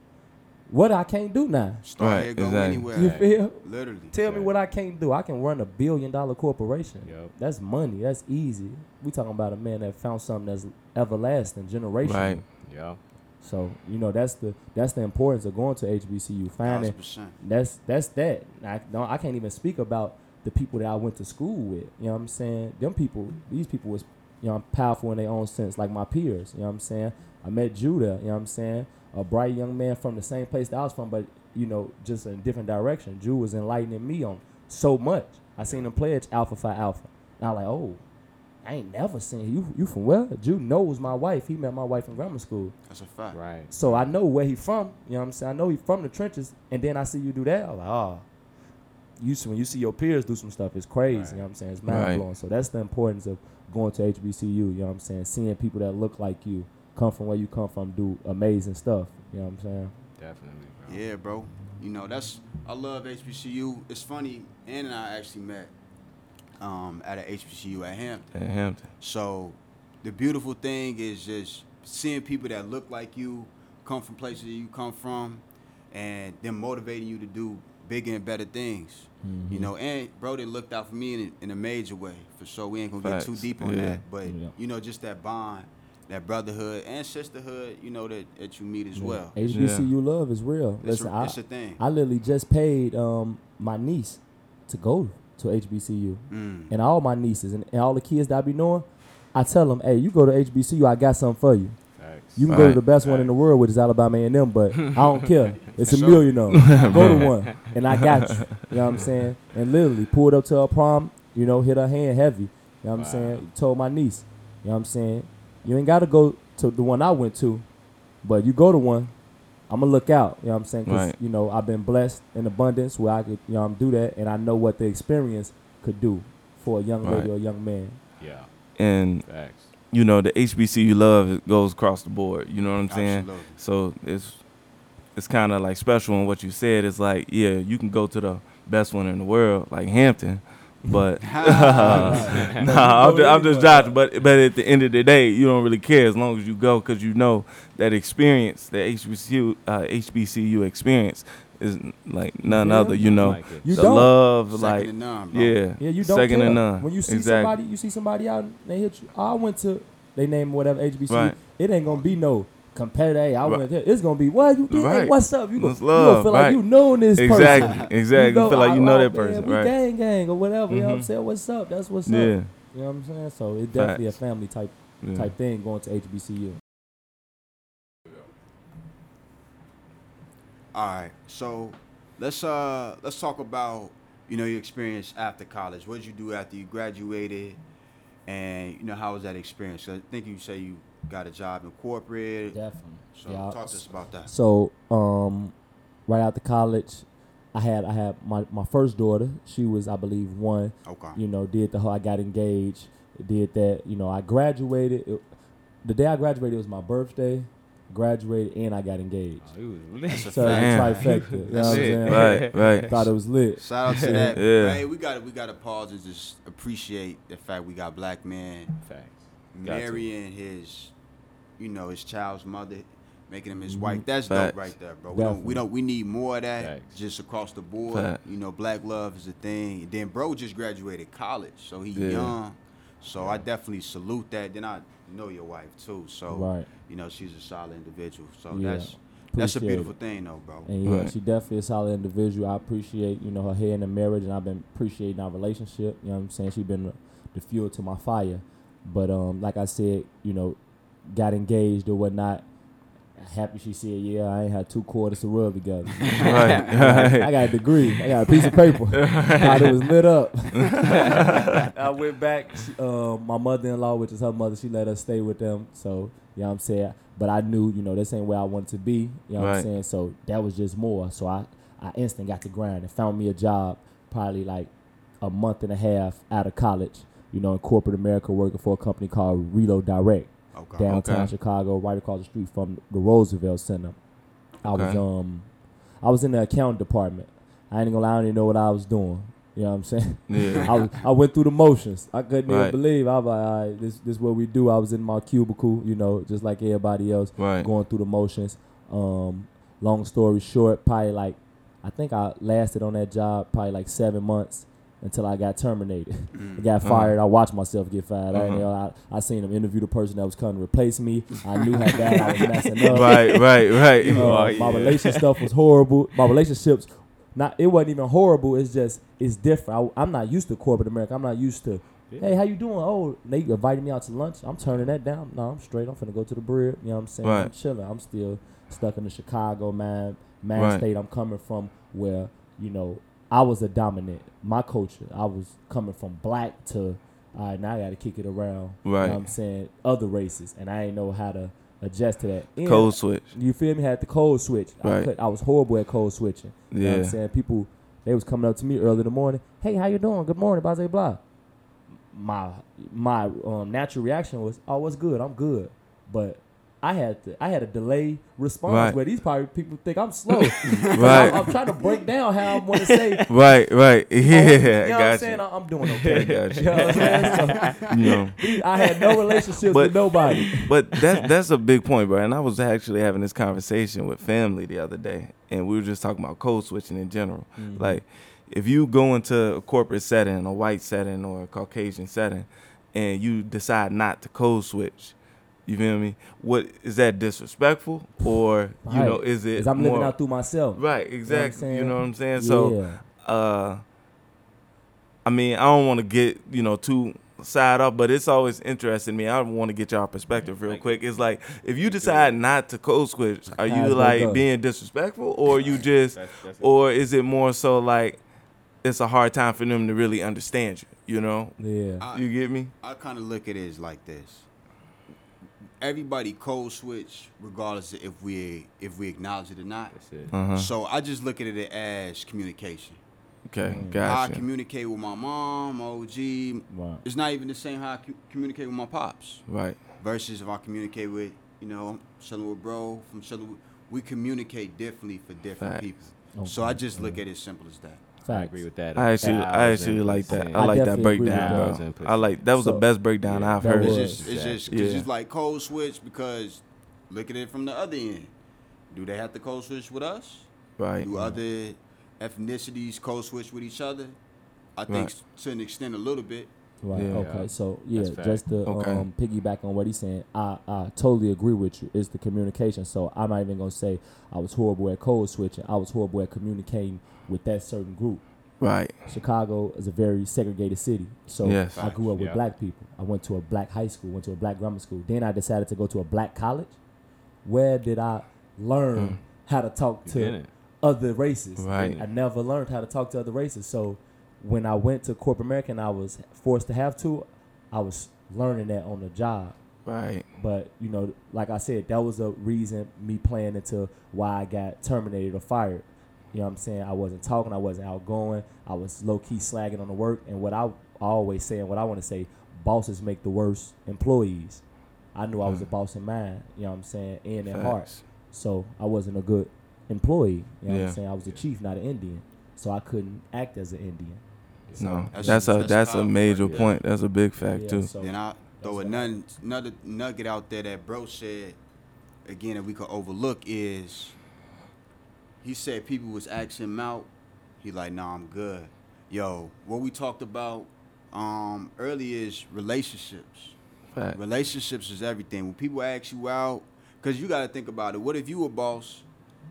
What I can't do now. Start Right, here, go exactly. anywhere. You feel? Literally. Tell me what I can't do. I can run a billion dollar corporation. Yup. That's money. That's easy. We talking about a man that found something that's everlasting, generational. Right. Yeah. So you know that's the that's the importance of going to HBCU. Finding Thousand percent. that's that's that. I don't I can't even speak about the people that I went to school with. You know what I'm saying? Them people, these people was you know I'm powerful in their own sense, like my peers. You know what I'm saying? I met Judah. You know what I'm saying? A bright young man from the same place that I was from, but you know just in a different direction. Judah was enlightening me on so much. I seen him pledge Alpha Phi Alpha. And I like, oh, I ain't never seen you. You from where? Jude knows my wife. He met my wife in grammar school. That's a fact. Right. So I know where he from. You know what I'm saying? I know he from the trenches. And then I see you do that. I'm like, oh. You see, when you see your peers do some stuff, it's crazy. Right. You know what I'm saying? It's mind blowing. So that's the importance of going to HBCU. You know what I'm saying? Seeing people that look like you. come from where you come from, do amazing stuff. You know what I'm saying? Definitely, bro. Yeah, bro. You know, that's I love HBCU. It's funny, Ann and I actually met um, at a HBCU at Hampton. In Hampton. So the beautiful thing is just seeing people that look like you, come from places that you come from, and them motivating you to do bigger and better things. You know, and bro, they looked out for me in, in a major way. For sure, we ain't gonna get too deep on Yeah. that, but Yeah. you know, just that bond, that brotherhood and sisterhood, you know, that, that you meet as well. HBCU love is real. It's Listen, a, I, it's a thing. I literally just paid um, my niece to go to HBCU. Mm. And all my nieces and, and all the kids that I be knowing, I tell them, hey, you go to HBCU, I got something for you. Facts. You can go to the best one in the world, which is Alabama A&M, but I don't care. (laughs) It's a Sure. million of 'em. (laughs) Go to one, and I got you. You know what I'm saying? And literally pulled up to her prom, you know, hit her hand heavy. You know what I'm Wow. saying? Told my niece, you know what I'm saying? You ain't got to go to the one I went to, but you go to one, I'm gonna look out. You know what I'm saying? 'Cause, Right. you know, I've been blessed in abundance where I could, you know, do that, and I know what the experience could do for a young lady or a young man. Yeah. And Facts. you know the HBCU love it goes across the board. You know what I'm saying? Absolutely. So it's it's kind of like special in what you said. It's like yeah, you can go to the best one in the world, like Hampton, but (laughs) (laughs) nah, I'm, just, I'm just joking. But but at the end of the day, you don't really care as long as you go because you know that experience, the HBCU uh, HBCU experience, is like none Yeah. other. You know, Like. You the don't. love, Second like to none, bro. yeah, Yeah, you don't second care. to none. When you see exactly. somebody, you see somebody out, and they hit you. "Oh, I went to they name whatever HBCU. Right. It ain't gonna be no competitor. Hey, I Right. went there. It's gonna be what you did. Hey, what's up? You gonna, It's you gonna love, feel right. like you know this person. Exactly, exactly. You feel like you know I- that person, man, we right. gang gang or whatever. You know what I'm Mhm. saying? What's up? That's what's Yeah, up. You know what I'm saying? So it definitely Facts. a family type yeah. type thing going to HBCU. All right, so let's uh let's talk about you know your experience after college. What did you do after you graduated, and you know how was that experience? 'Cause I think you say you got a job in corporate. Definitely. So Yeah, talk to us about that. So, um, right after college, I had I had my, my first daughter. She was, I believe, one. Okay. You know, did the whole. I got engaged. Did that. You know, I graduated. It, the day I graduated was my birthday. Graduated and I got engaged. Oh, he was lit. That's a So it's trifecta. You know what I'm saying? right, right. Thought it was lit. Shout out to that. Yeah. Hey, we got we got to pause and just appreciate the fact we got black men Facts. Got marrying his, you know, his child's mother, making him his Mhm. wife. That's Facts. dope right there, bro. We don't, we don't we need more of that Facts. just across the board. Facts. You know, black love is a thing. And then bro just graduated college, so he Yeah. young. So I definitely salute that. Then I know your wife too, so Right. you know she's a solid individual. So Yeah. that's that's a beautiful it. thing, though, bro. And yeah, Right. she definitely a solid individual. I appreciate, you know, her hair in the marriage and I've been appreciating our relationship. You know what I'm saying? She's been the, the fuel to my fire. But um, like I said, you know, got engaged or whatnot. Happy she said, yeah, I ain't had two quarters to rub together. (laughs) right, (laughs) I got a degree. I got a piece of paper. (laughs) Thought it was lit up. I went back. She, uh, my mother-in-law, which is her mother, she let us stay with them. So, you know what I'm saying? But I knew, you know, this ain't where I wanted to be. You know what I'm saying? So that was just more. So I, I instantly got to grind and found me a job probably like a month and a half out of college, you know, in corporate America working for a company called Reload Direct Okay. downtown Okay. Chicago, right across the street from the Roosevelt Center. I was um, I was in the accounting department. I ain't gonna lie, I didn't even know what I was doing. You know what I'm saying? Yeah. (laughs) I was, I went through the motions. I couldn't even believe. I was like, all right, this this what we do. I was in my cubicle, you know, just like everybody else, Right. going through the motions. Um, long story short, probably like I think I lasted on that job probably like seven months until I got terminated. I (laughs) got Uh-huh. fired. I watched myself get fired. I, Uh-huh. you know, I, I seen them interview the person that was coming to replace me. I knew how bad I was messing up. Right, right, (laughs) right. Uh, Oh, My yeah. relation stuff was horrible. My relationships, not it wasn't even horrible. It's just it's different. I, am not used to corporate America. I'm not used to. Hey, how you doing? Oh, they invited me out to lunch. I'm turning that down. No, I'm straight. I'm finna go to the brib. You know what I'm saying? I'm Right. chilling. I'm still stuck in the Chicago man man Right. state. I'm coming from where you know I was a dominant. My culture. I was coming from black to. All right, now I got to kick it around. You know Right. what I'm saying? Other races, and I ain't know how to adjust to that. And Code switch. you feel me? Had the code switch. I, Right. could, I was horrible at code switching. You know what I'm Yeah. saying? People, they was coming up to me early in the morning. Hey, how you doing? Good morning, blah, blah, blah. My my um, natural reaction was, oh, what's good? I'm good. But I had to, I had a delay response Right. where these probably people think I'm slow. Right. (laughs) I'm, I'm trying to break down how I'm going to say. (laughs) Right, right. (laughs) Yeah, you know what I'm saying? you. I'm doing okay. Got You you. know what I'm saying? So, You know. I had no relationships But- with nobody. But that that's a big point, bro. And I was actually having this conversation with family the other day, and we were just talking about code switching in general. Mm-hmm. Like, if you go into a corporate setting, a white setting, or a Caucasian setting, and you decide not to code switch, you feel me? What is that disrespectful, or you know, is it? Because I'm living out through myself. Right, exactly. You saying? know what I'm saying? So, uh, I mean, I don't want to get you know too side up, but it's always interesting me. I want to get y'all perspective real quick. It's like if you decide not to code switch, are you that like being disrespectful, or you just, That's, that's or is it more so like it's a hard time for them to really understand you? You know, Yeah. I, you get me? I kind of look at it as like this. Everybody code switch, regardless of if we if we acknowledge it or not. that's it. Uh huh. So I just look at it as communication. Okay, Mm. How I communicate with my mom, OG, Right. it's not even the same how I cu- communicate with my pops. Right. Versus if I communicate with, you know, chilling with bro from chilling with, we communicate differently for different Facts. people. So I just look at it as simple as that. I agree with that. I actually, I actually like that. I I like that definitely agree with breakdown, bro. I like that was the best breakdown Yeah, I've that heard. It's just, it's just, Yeah. cause it's like code switch because look at it from the other end. Do they have to code switch with us? Right. Do other ethnicities code switch with each other? I think Right. to an extent a little bit. Right. Yeah. Okay. So yeah, just to Okay. um, piggyback on what he's saying, I, I totally agree with you. It's the communication. So I'm not even gonna say I was horrible at code switching. I was horrible at communicating with that certain group. Right. Chicago is a very segregated city. So Yes. I grew up with Yeah. black people. I went to a black high school, went to a black grammar school. Then I decided to go to a black college. Where did I learn Mm. how to talk to other races? Right. I never learned how to talk to other races. So when I went to corporate America and I was forced to have to, I was learning that on the job. Right. But you know, like I said, that was a reason me playing into why I got terminated or fired. You know what I'm saying? I wasn't talking, I wasn't outgoing, I was low key slagging on the work. And what I always say and what I want to say, bosses make the worst employees. I knew I was a mm. boss in mind, you know what I'm saying, and in heart. So I wasn't a good employee. You know what I'm saying? I was a chief, not an Indian. So I couldn't act as an Indian. No, That's- that's, a that's that's a major right there. point. That's a big fact Yeah, too. so then I throw that's another, another nugget out there that bro said, again, that we could overlook is he said people was asking him out. He like, nah, I'm good. Yo, what we talked about um, earlier is relationships. Fact. Relationships is everything. When people ask you out, because you got to think about it. What if you a boss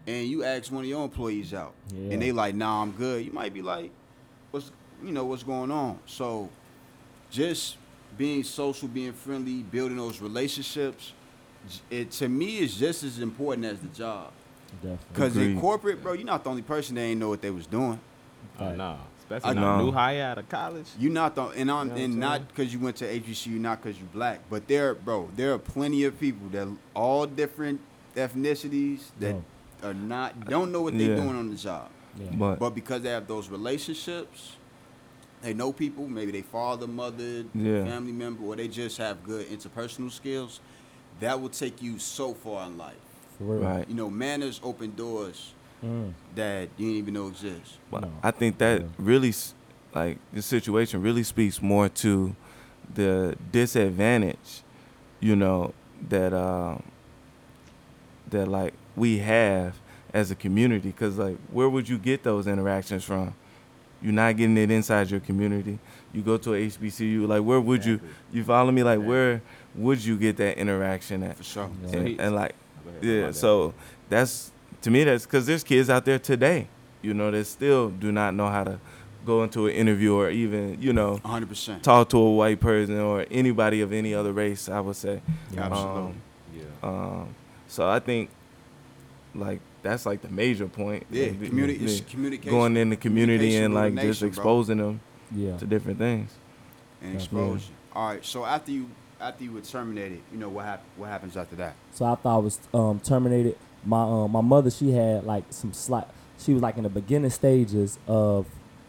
and you ask one of your employees out, Yeah. and they like, "Nah, I'm good." You might be like, "What's you know what's going on?" So, just being social, being friendly, building those relationships, it to me is just as important as the job. Definitely. Because in corporate, bro, you're not the only person that ain't know what they was doing. Oh, Right. no. Especially I not know. new hire out of college. You're not the and I'm You know and not because you went to HBCU, not because you black, but there, bro, there are plenty of people that all different ethnicities that No. are not don't know what they're Yeah. doing on the job, Yeah. But but because they have those relationships, they know people, maybe they father, mother, Yeah. family member, or they just have good interpersonal skills. That will take you so far in life. For real. right. You know, manners open doors Mm. that you didn't even know exist. But No. I think that Yeah. really, like, this situation really speaks more to the disadvantage, you know, that uh, that like we have as a community. Because like, where would you get those interactions from? You're not getting it inside your community. You go to a HBCU, like, where would you? Exactly. You follow me? Like, Yeah. where would you get that interaction at? For sure. Yeah. And, and like, Go ahead, yeah, so that's to me that's because there's kids out there today, you know, that still do not know how to go into an interview or even you know 100%. talk to a white person or anybody of any other race. I would say. Yeah. Absolutely. Um, yeah. um, so I think like that's like the major point. Yeah, Like, communi- yeah, communication. going in the community and like the just nation, bro. exposing them Yeah. to different things. and That's exposure. All right. So after you after you were terminated, you know what hap- what happens after that? So after I was um, terminated, my um, my mother she had like some slight. She was like in the beginning stages of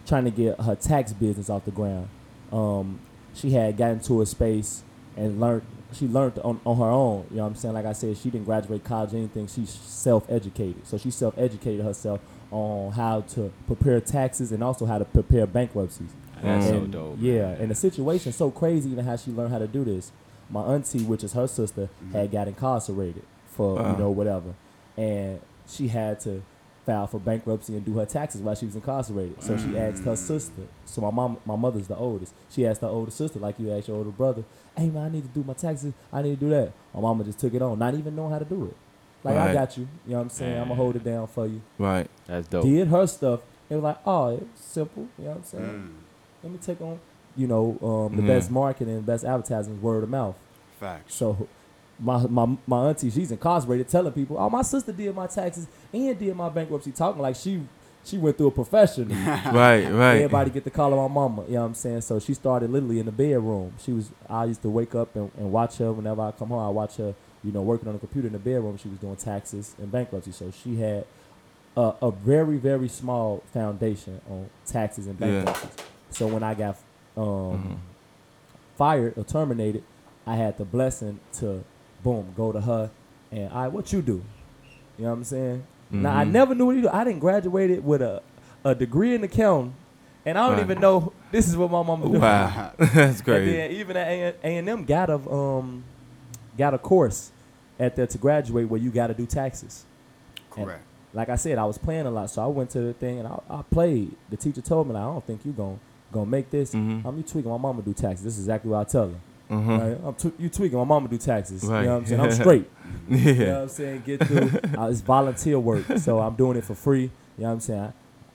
trying to get her tax business off the ground. Um, she had gotten to a space and learned. she learned on, on her own. You know what I'm saying? Like I said, she didn't graduate college or anything. She's self educated. So she self educated herself on how to prepare taxes and also how to prepare bankruptcies. That's so dope. Yeah, and the situation's so crazy even how she learned how to do this. My auntie, which is her sister, had got incarcerated for Uh-huh. you know whatever, and she had to file for bankruptcy and do her taxes while she was incarcerated. So she asked her sister. So my mom, my mother's the oldest. She asked her older sister, like you asked your older brother, "Hey man, I need to do my taxes. I need to do that." My mama just took it on, not even knowing how to do it. Like I got you. You know what I'm saying? I'm gonna hold it down for you. Right. That's dope. Did her stuff. It was like, oh, it was simple. You know what I'm saying? Mm, let me take on, you know, um, the Yeah. best marketing, best advertising is word of mouth. facts. So my, my my auntie, she's incarcerated, telling people, oh, my sister did my taxes and did my bankruptcy, talking like she she went through a professional. (laughs) Right. (laughs) Right. Everybody get to call her my mama. You know what I'm saying? So she started literally in the bedroom. She was I used to wake up and, and watch her whenever I come home. I watch her, you know, working on the computer in the bedroom. She was doing taxes and bankruptcy. So she had a, a very, very small foundation on taxes and Yeah. bankruptcy. So when I got um, Mhm. fired or terminated, I had the blessing to boom, go to her and I what you do? You know what I'm saying? Now I Mhm. never knew what you do. I didn't graduated with a, a degree in accounting and I don't even know this is what my mama do. Wow. (laughs) (laughs) That's And crazy. then even at A and M got a um got a course at there to graduate where you got to do taxes. And Correct. like I said, I was playing a lot, so I went to the thing and I, I played. The teacher told me, like, I don't think you gon' gonna make this. Mhm. I'm you tweaking. My mama do taxes. This is exactly what I tell her. Mhm. Right? I'm tw- you tweaking. My mama do taxes. Right. (laughs) You know what I'm saying? I'm straight. You know what Yeah. I'm saying? Get through. (laughs) uh, it's volunteer work, so I'm doing it for free. You know what I'm saying?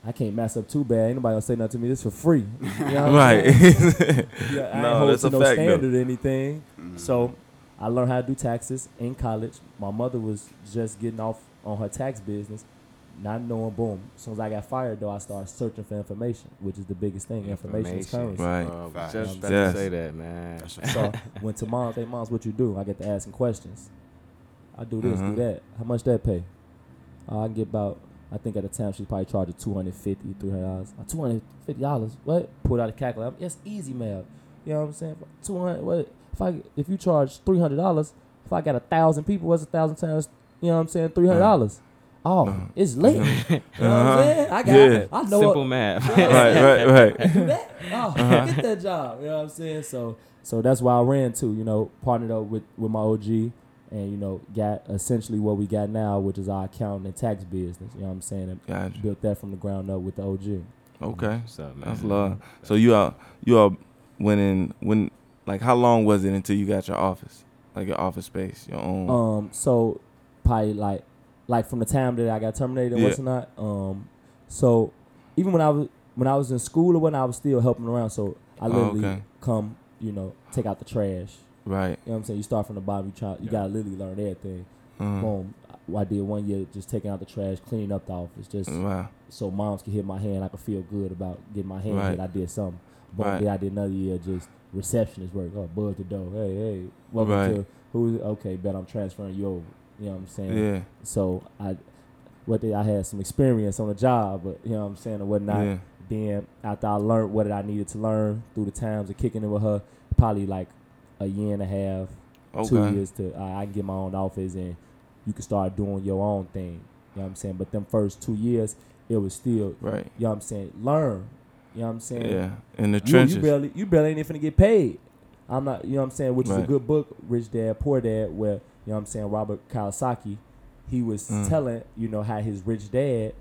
I, I can't mess up too bad. Ain't nobody gonna say nothing to me. This for free. You know what I'm Right. saying? (laughs) Yeah, I No, ain't hold that's to a no fact, though. standard or anything. Mm. So I learned how to do taxes in college. My mother was just getting off on her tax business, not knowing. Boom. As soon as I got fired, though, I started searching for information, which is the biggest thing. Information, is currency. Right. Uh, Facts. just about Yes. to say that, man. So went to moms. Hey, moms, what you do? I get to asking questions. I do this, do that. How much that pay? Uh, I can get about. I think at the time she probably charged two hundred fifty, three hundred dollars. Uh, Two hundred fifty dollars. What? Pulled out a calculator. It's easy math. You know what I'm saying? Two hundred. What? If I if you charge three hundred dollars, if I got a thousand people, what's a thousand times? You know what I'm saying? Three hundred dollars. Oh, Uh-huh. it's lit. (laughs) You know what I'm Uh-huh. saying? I got. Yeah. I know. Simple it- math. (laughs) right. Right. Right. (laughs) do that. Oh, get that job. You know what I'm saying? So so that's why I ran to, you know, partnered up with, with my OG and, you know, got essentially what we got now, which is our accounting and tax business. You know what I'm saying? And Gotcha. built that from the ground up with the OG. Okay. What's up. That's love. So you all you all went in when like how long was it until you got your office? Like your office space, your own Um, so probably like like from the time that I got terminated and Yeah. what's not. Um, so even when I was when I was in school or when I was still helping around, so I Oh, literally okay. come, you know, take out the trash. right. You know what I'm saying? You start from the bottom. You try. You Yeah. gotta literally learn everything. Uh, Boom. I did one year just taking out the trash, cleaning up the office, just wow. so moms could hit my hand. I could feel good about getting my hand Right. hit. I did something. But Right. Then I did another year just receptionist work. Oh, buzz the door. Hey, hey. Welcome Right. to who's okay? Bet I'm transferring you over. You know what I'm saying? Yeah. So I, what did I had some experience on the job, but you know what I'm saying or whatnot. Yeah. Then after I learned what I needed to learn through the times of kicking it with her, probably like a year and a half, two years to uh, I can get my own office and you can start doing your own thing. You know what I'm saying? But them first two years, it was still, Right. you know what I'm saying, learn. You know what I'm saying? Yeah. In the You, trenches. you barely you barely ain't finna get paid. I'm not you know what I'm saying, which is a good book, Rich Dad, Poor Dad, where, know what I'm saying, Robert Kiyosaki, he was Mm. telling, you know, how his rich dad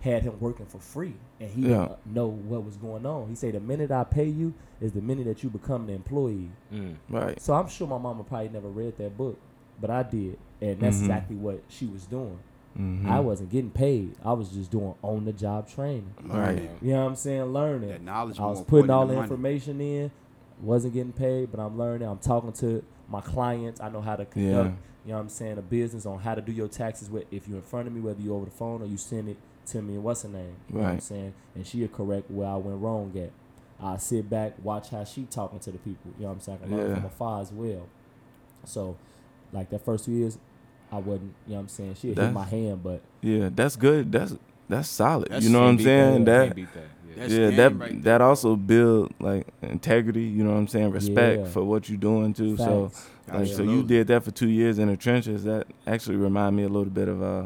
had him working for free and he Yeah. didn't know what was going on. He said the minute I pay you is the minute that you become an employee. Mm. right. So I'm sure my mama probably never read that book, but I did, and that's Mhm. exactly what she was doing. Mhm. I wasn't getting paid; I was just doing on the job training. Learning. You know what I'm saying? Learning. That knowledge. I was putting all the money. information in, wasn't getting paid, but I'm learning. I'm talking to my clients. I know how to conduct. Yeah. You know what I'm saying? A business on how to do your taxes. With if you're in front of me, whether you over the phone or you send it to me, and what's her name? You know what I'm saying? And she'll correct where I went wrong at. I sit back, watch how she talking to the people. You know what I'm saying? I can learn Yeah. from afar as well. So, like that first two years, I wasn't. You know what I'm saying? She hit my hand, but Yeah. That's good. That's that's solid. That's- you know what I'm Can't beat that. saying? That that. Yeah. That's yeah, that right that also build like integrity. You know what I'm saying? Respect Yeah. for what you're doing too. So Facts. like, so you did that for two years in the trenches. That actually remind me a little bit of uh,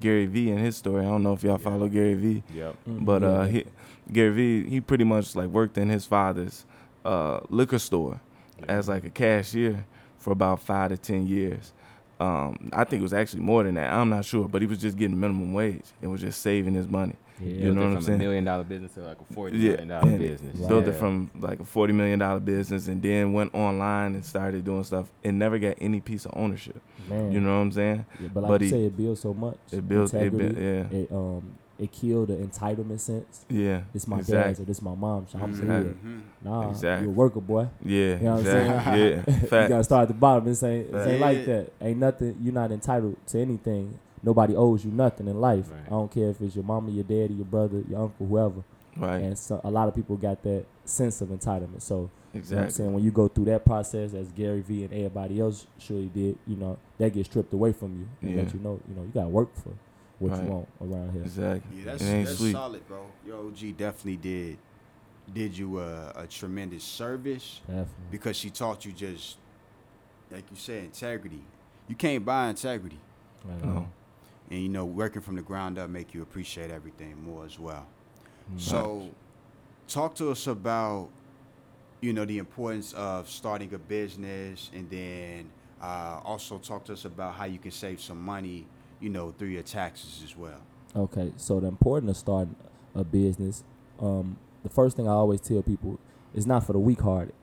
Gary Vee and his story. I don't know if y'all Yeah. follow Gary Vee, Yep. Mm, but uh, he, Gary Vee he pretty much like worked in his father's uh, liquor store as like a cashier for about five to ten years. Um, I think it was actually more than that. I'm not sure, but he was just getting minimum wage and was just saving his money. yeah. you know what I'm from saying? a million dollar business to like a forty Yeah, million dollar business. built it from like a forty million dollar business and then went online and started doing stuff and never got any piece of ownership. Man. You know what I'm saying? Yeah, but like but you he- say, it builds so much. It builds. it, yeah, It um it killed the entitlement sense. yeah, This my dad's exactly. or this my mom's. So I'm Exactly. good. Mhm. Nah, Exactly. you a worker, boy. yeah, You know what I'm saying? yeah. (laughs) you gotta start at the bottom. This ain't, this ain't Right. like that. Ain't nothing. You're not entitled to anything. Nobody owes you nothing in life. Right. I don't care if it's your mama, your daddy, your brother, your uncle, whoever. Right, And so a lot of people got that sense of entitlement. So you know what I'm saying when you go through that process, as Gary Vee and everybody else surely did, you know that gets stripped away from you and let you know, you know, you gotta work for what Right. you want around here. Exactly. Yeah, that's, it ain't that's sweet. solid, bro. Your OG definitely did did you a, a tremendous service Definitely. because she taught you just like you said integrity. You can't buy integrity, Right No. and you know working from the ground up make you appreciate everything more as well. Mm. So, talk to us about you know the importance of starting a business, and then uh, also talk to us about how you can save some money, you know, through your taxes as well. Okay, so the importance of starting a business, um, the first thing I always tell people is not for the weak-hearted.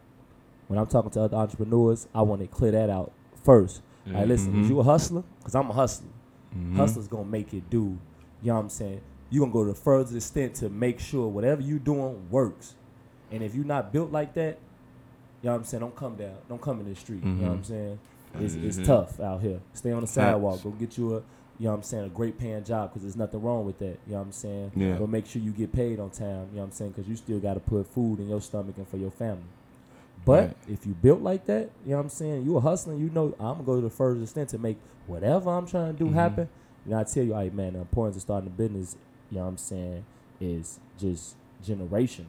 When I'm talking to other entrepreneurs, I want to clear that out first. Hey, listen, is you a hustler? Cause I'm a hustler. Mhm. Hustler's gonna make it do. You know what I'm saying? You're gonna go to the furthest extent to make sure whatever you're doing works. And if you're not built like that, you know what I'm saying? Don't come down. Don't come in the street. You know what I'm Mhm. saying? It's, it's Mhm. tough out here. Stay on the sidewalk. Go get you a, you know what I'm saying, a great paying job because there's nothing wrong with that. You know what I'm saying? Yeah. But make sure you get paid on time. You know what I'm saying? Because you still got to put food in your stomach and for your family. But Right. if you built like that, you know what I'm saying? You a hustling, you know I'm gonna go to the furthest extent to make whatever I'm trying to do Mhm. happen. And I tell you, hey man, the importance of starting a business, you know what I'm saying, is just generational.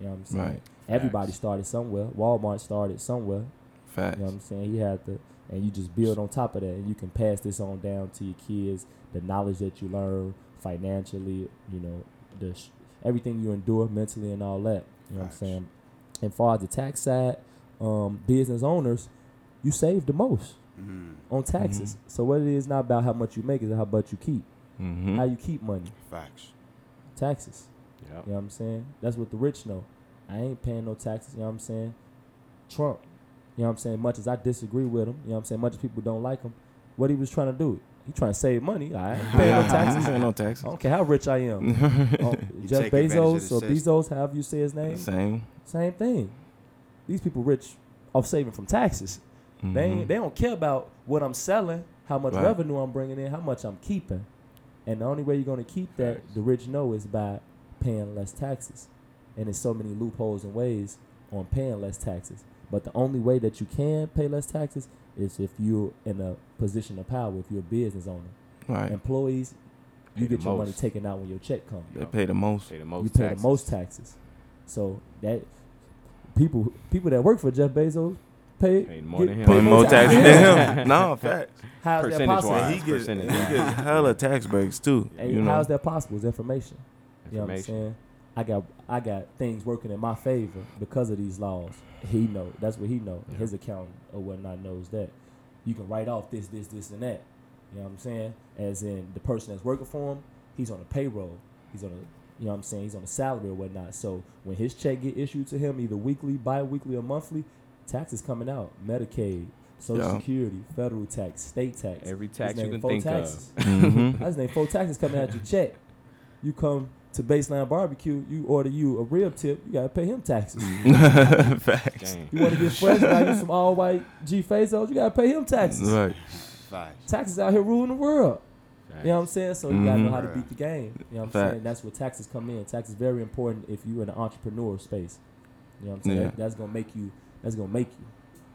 You know what I'm saying? Right. Everybody Facts. started somewhere. Walmart started somewhere. Facts. You know what I'm saying? He had to, and you just build on top of that, and you can pass this on down to your kids. The knowledge that you learn financially, you know, the sh- everything you endure mentally and all that. You know Facts. what I'm saying? And far as the tax side, um, business owners, you save the most Mm-hmm. on taxes. So what it is not about how much you make, is how much you keep. Mhm. How you keep money, Facts. taxes. Yep. You know what I'm saying? That's what the rich know. I ain't paying no taxes, you know what I'm saying? Trump, you know what I'm saying? Much as I disagree with him, you know what I'm saying? Much as people don't like him, what he was trying to do, he trying to save money. I ain't (laughs) paying no taxes. No I don't care how rich I am. (laughs) Oh, Jeff take advantage of Bezos or. Bezos, however you say his name, Same. same thing. These people rich off saving from taxes. They ain't, Mhm. they don't care about what I'm selling, how much Right. revenue I'm bringing in, how much I'm keeping. And the only way you're gonna keep that, the rich know, is by paying less taxes. And there's so many loopholes and ways on paying less taxes. But the only way that you can pay less taxes is if you're in a position of power, if you're a business owner. Right. Employees, you Pay the get your money taken out when your check comes. They pay the most. Pay the most you pay taxes. the most taxes. So that people people that work for Jeff Bezos pay, Paid more get- than him. pay Pay more taxes than than him. (laughs) No, facts. How's that Percentage possible? wise. He gets, percentage he wise. gets hella tax breaks too. Hey, you know. how's that possible? It's information. You know what I'm saying? I got I got things working in my favor because of these laws. He know that's what he know. Yeah. His accountant or whatnot knows that. You can write off this, this, this, and that. You know what I'm saying? As in the person that's working for him, he's on a payroll. He's on a you know what I'm saying, he's on a salary or whatnot. So when his check get issued to him either weekly, bi weekly, or monthly, taxes coming out. Medicaid, Social Yeah. Security, federal tax, state tax. Every tax you name can four think taxes. of. Mhm. (laughs) That's name four taxes coming out your check. You come to Baseline Barbecue, you order you a rib tip, you gotta pay him taxes. (laughs) Facts. Dang. You want to get fresh, buy you some all white G Fazos, you gotta pay him taxes. Right. Facts. Taxes out here ruling the world. You know what I'm saying? So you gotta know how to beat the game. You know what I'm Facts. saying? That's where taxes come in. Tax is very important if you're in the entrepreneur space. You know what I'm saying? Yeah. That- that's gonna make you. That's gonna make you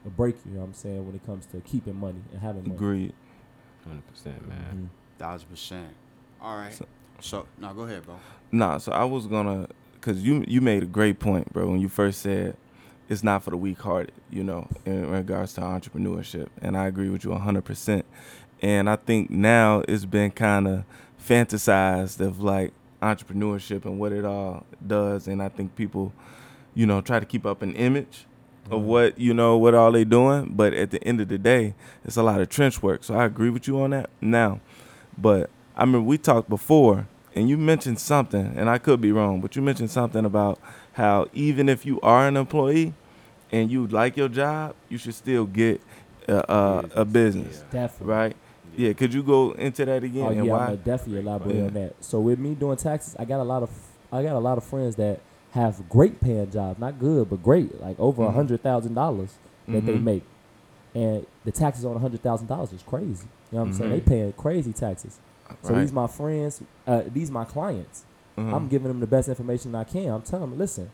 or break you. You know what I'm saying? When it comes to keeping money and having money. Agreed. Hundred percent, man. Mhm. Thousand percent. All right. So- So, now go ahead, bro. Nah, so I was gonna, because you you made a great point, bro. When you first said it's not for the weak-hearted, you know, in regards to entrepreneurship, and I agree with you hundred percent. And I think now it's been kind of fantasized of like entrepreneurship and what it all does, and I think people, you know, try to keep up an image of mm-hmm. what you know what all they doing, but at the end of the day, it's a lot of trench work. So I agree with you on that now. But I mean, we talked before, and you mentioned something, and I could be wrong, but you mentioned something about how even if you are an employee and you like your job, you should still get a, a, a business, Definitely. right? Yeah. Could you go into that again Oh and yeah, I'm gonna definitely elaborate Yeah. on that. So with me doing taxes, I got a lot of I got a lot of friends that have great paying jobs, not good but great, like over a Mhm. hundred thousand dollars that they Mhm. make, and the taxes on a hundred thousand dollars is crazy. You know what I'm saying? They Mhm. paying crazy taxes. So Right. these my friends, uh, these my clients. Mhm. I'm giving them the best information I can. I'm telling them, listen,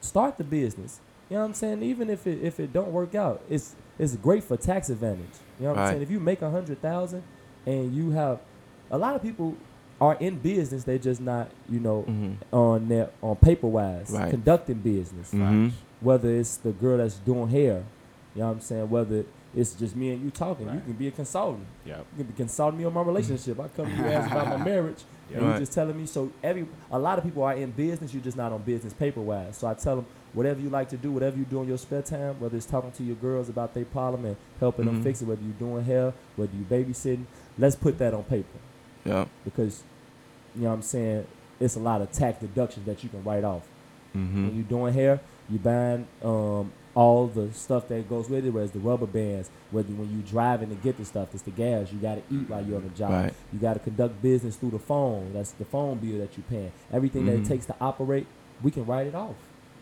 start the business. You know what I'm saying? Even if it if it don't work out, it's it's great for tax advantage. You know what I'm saying? If you make a hundred thousand and you have a lot of people are in business, they're just not, you know, Mhm. on their on paper wise, Right. conducting business. Mhm. Whether it's the girl that's doing hair, you know what I'm saying? Whether it's just me and you talking, you can be a consultant. Yep. You can be consulting me on my relationship. I come to you ask about my (laughs) marriage, and you're just telling me. So every a lot of people are in business. You're just not on business paper wise. So I tell them whatever you like to do, whatever you do in your spare time, whether it's talking to your girls about their problem and helping them Mhm. fix it, whether you're doing hair, whether you're babysitting, let's put that on paper Yeah. because you know what I'm saying. It's a lot of tax deductions that you can write off. When Mhm. you're doing hair, you're buying um, all the stuff that goes with it, whether it's the rubber bands, whether when you driving to get the stuff, it's the gas. You got to eat while you're on the job. Right. You got to conduct business through the phone. That's the phone bill that you're paying. Everything that Mhm. it takes to operate, we can write it off.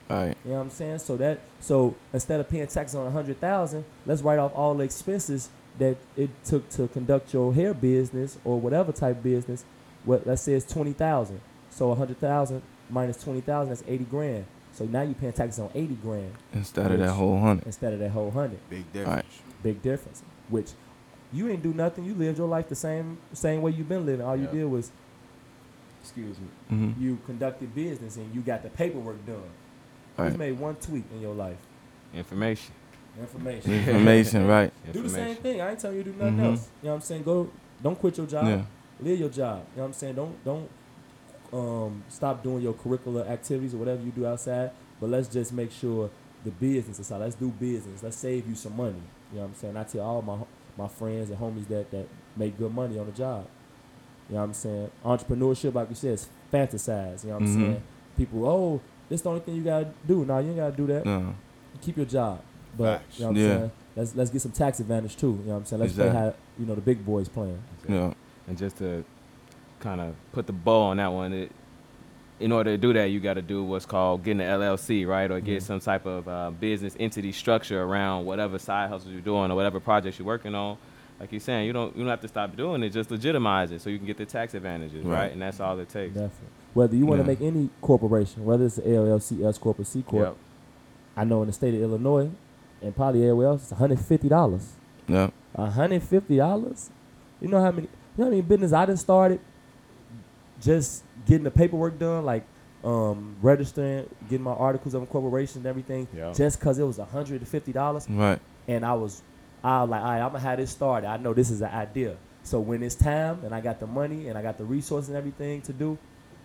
Right. You know what I'm saying? So that so instead of paying taxes on a hundred thousand, let's write off all the expenses that it took to conduct your hair business or whatever type business. What let's say it's twenty thousand. So a hundred thousand minus twenty thousand, that's eighty grand. So now you're paying taxes on eighty grand Instead of that whole hundred. instead of that whole hundred. Big difference. Big difference. Which you didn't do nothing. You lived your life the same same way you've been living. All you did was, excuse me, Mm-hmm. you conducted business and you got the paperwork done. You Right. made one tweak in your life. Information. Information. (laughs) Information. Right. (laughs) do the same thing. I ain't telling you to do nothing Mhm. else. You know what I'm saying? Go. Don't quit your job. Yeah. Live your job. You know what I'm saying? Don't don't um, stop doing your curricular activities or whatever you do outside. But let's just make sure the business is out. Let's do business. Let's save you some money. You know what I'm saying? I tell all my my friends and homies that that make good money on the job. You know what I'm saying? Entrepreneurship, like you said, is fantasized. You know what I'm Mhm. saying? People, oh, this is the only thing you gotta do. No, you ain't gotta do that No. keep your job. But Facts. you know what I'm Yeah. saying? Let's let's get some tax advantage too. You know what I'm saying? Let's play how you know the big boys playing. Yeah. And just to kind of put the bow on that one, it, in order to do that, you got to do what's called getting an LLC, right, or get Mhm. some type of uh, business entity structure around whatever side hustle you're doing or whatever projects you're working on. Like you're saying, you don't you don't have to stop doing it, just legitimize it so you can get the tax advantages, right? Right. And that's all it takes. Definitely. Whether you want to Yeah. make any corporation, whether it's an LLC, S corp, or C corp, Yep. I know in the state of Illinois and probably everywhere else, it's 150 dollars. Yeah. 150 dollars. You know how many? You know how many business I just started? Just getting the paperwork done, like um, registering, getting my articles of incorporation and everything, Yeah. just because it was 150 dollars. Right. and I was, I was like, all right, I'm gonna have this started. I know this is an idea. So when it's time and I got the money and I got the resources and everything to do,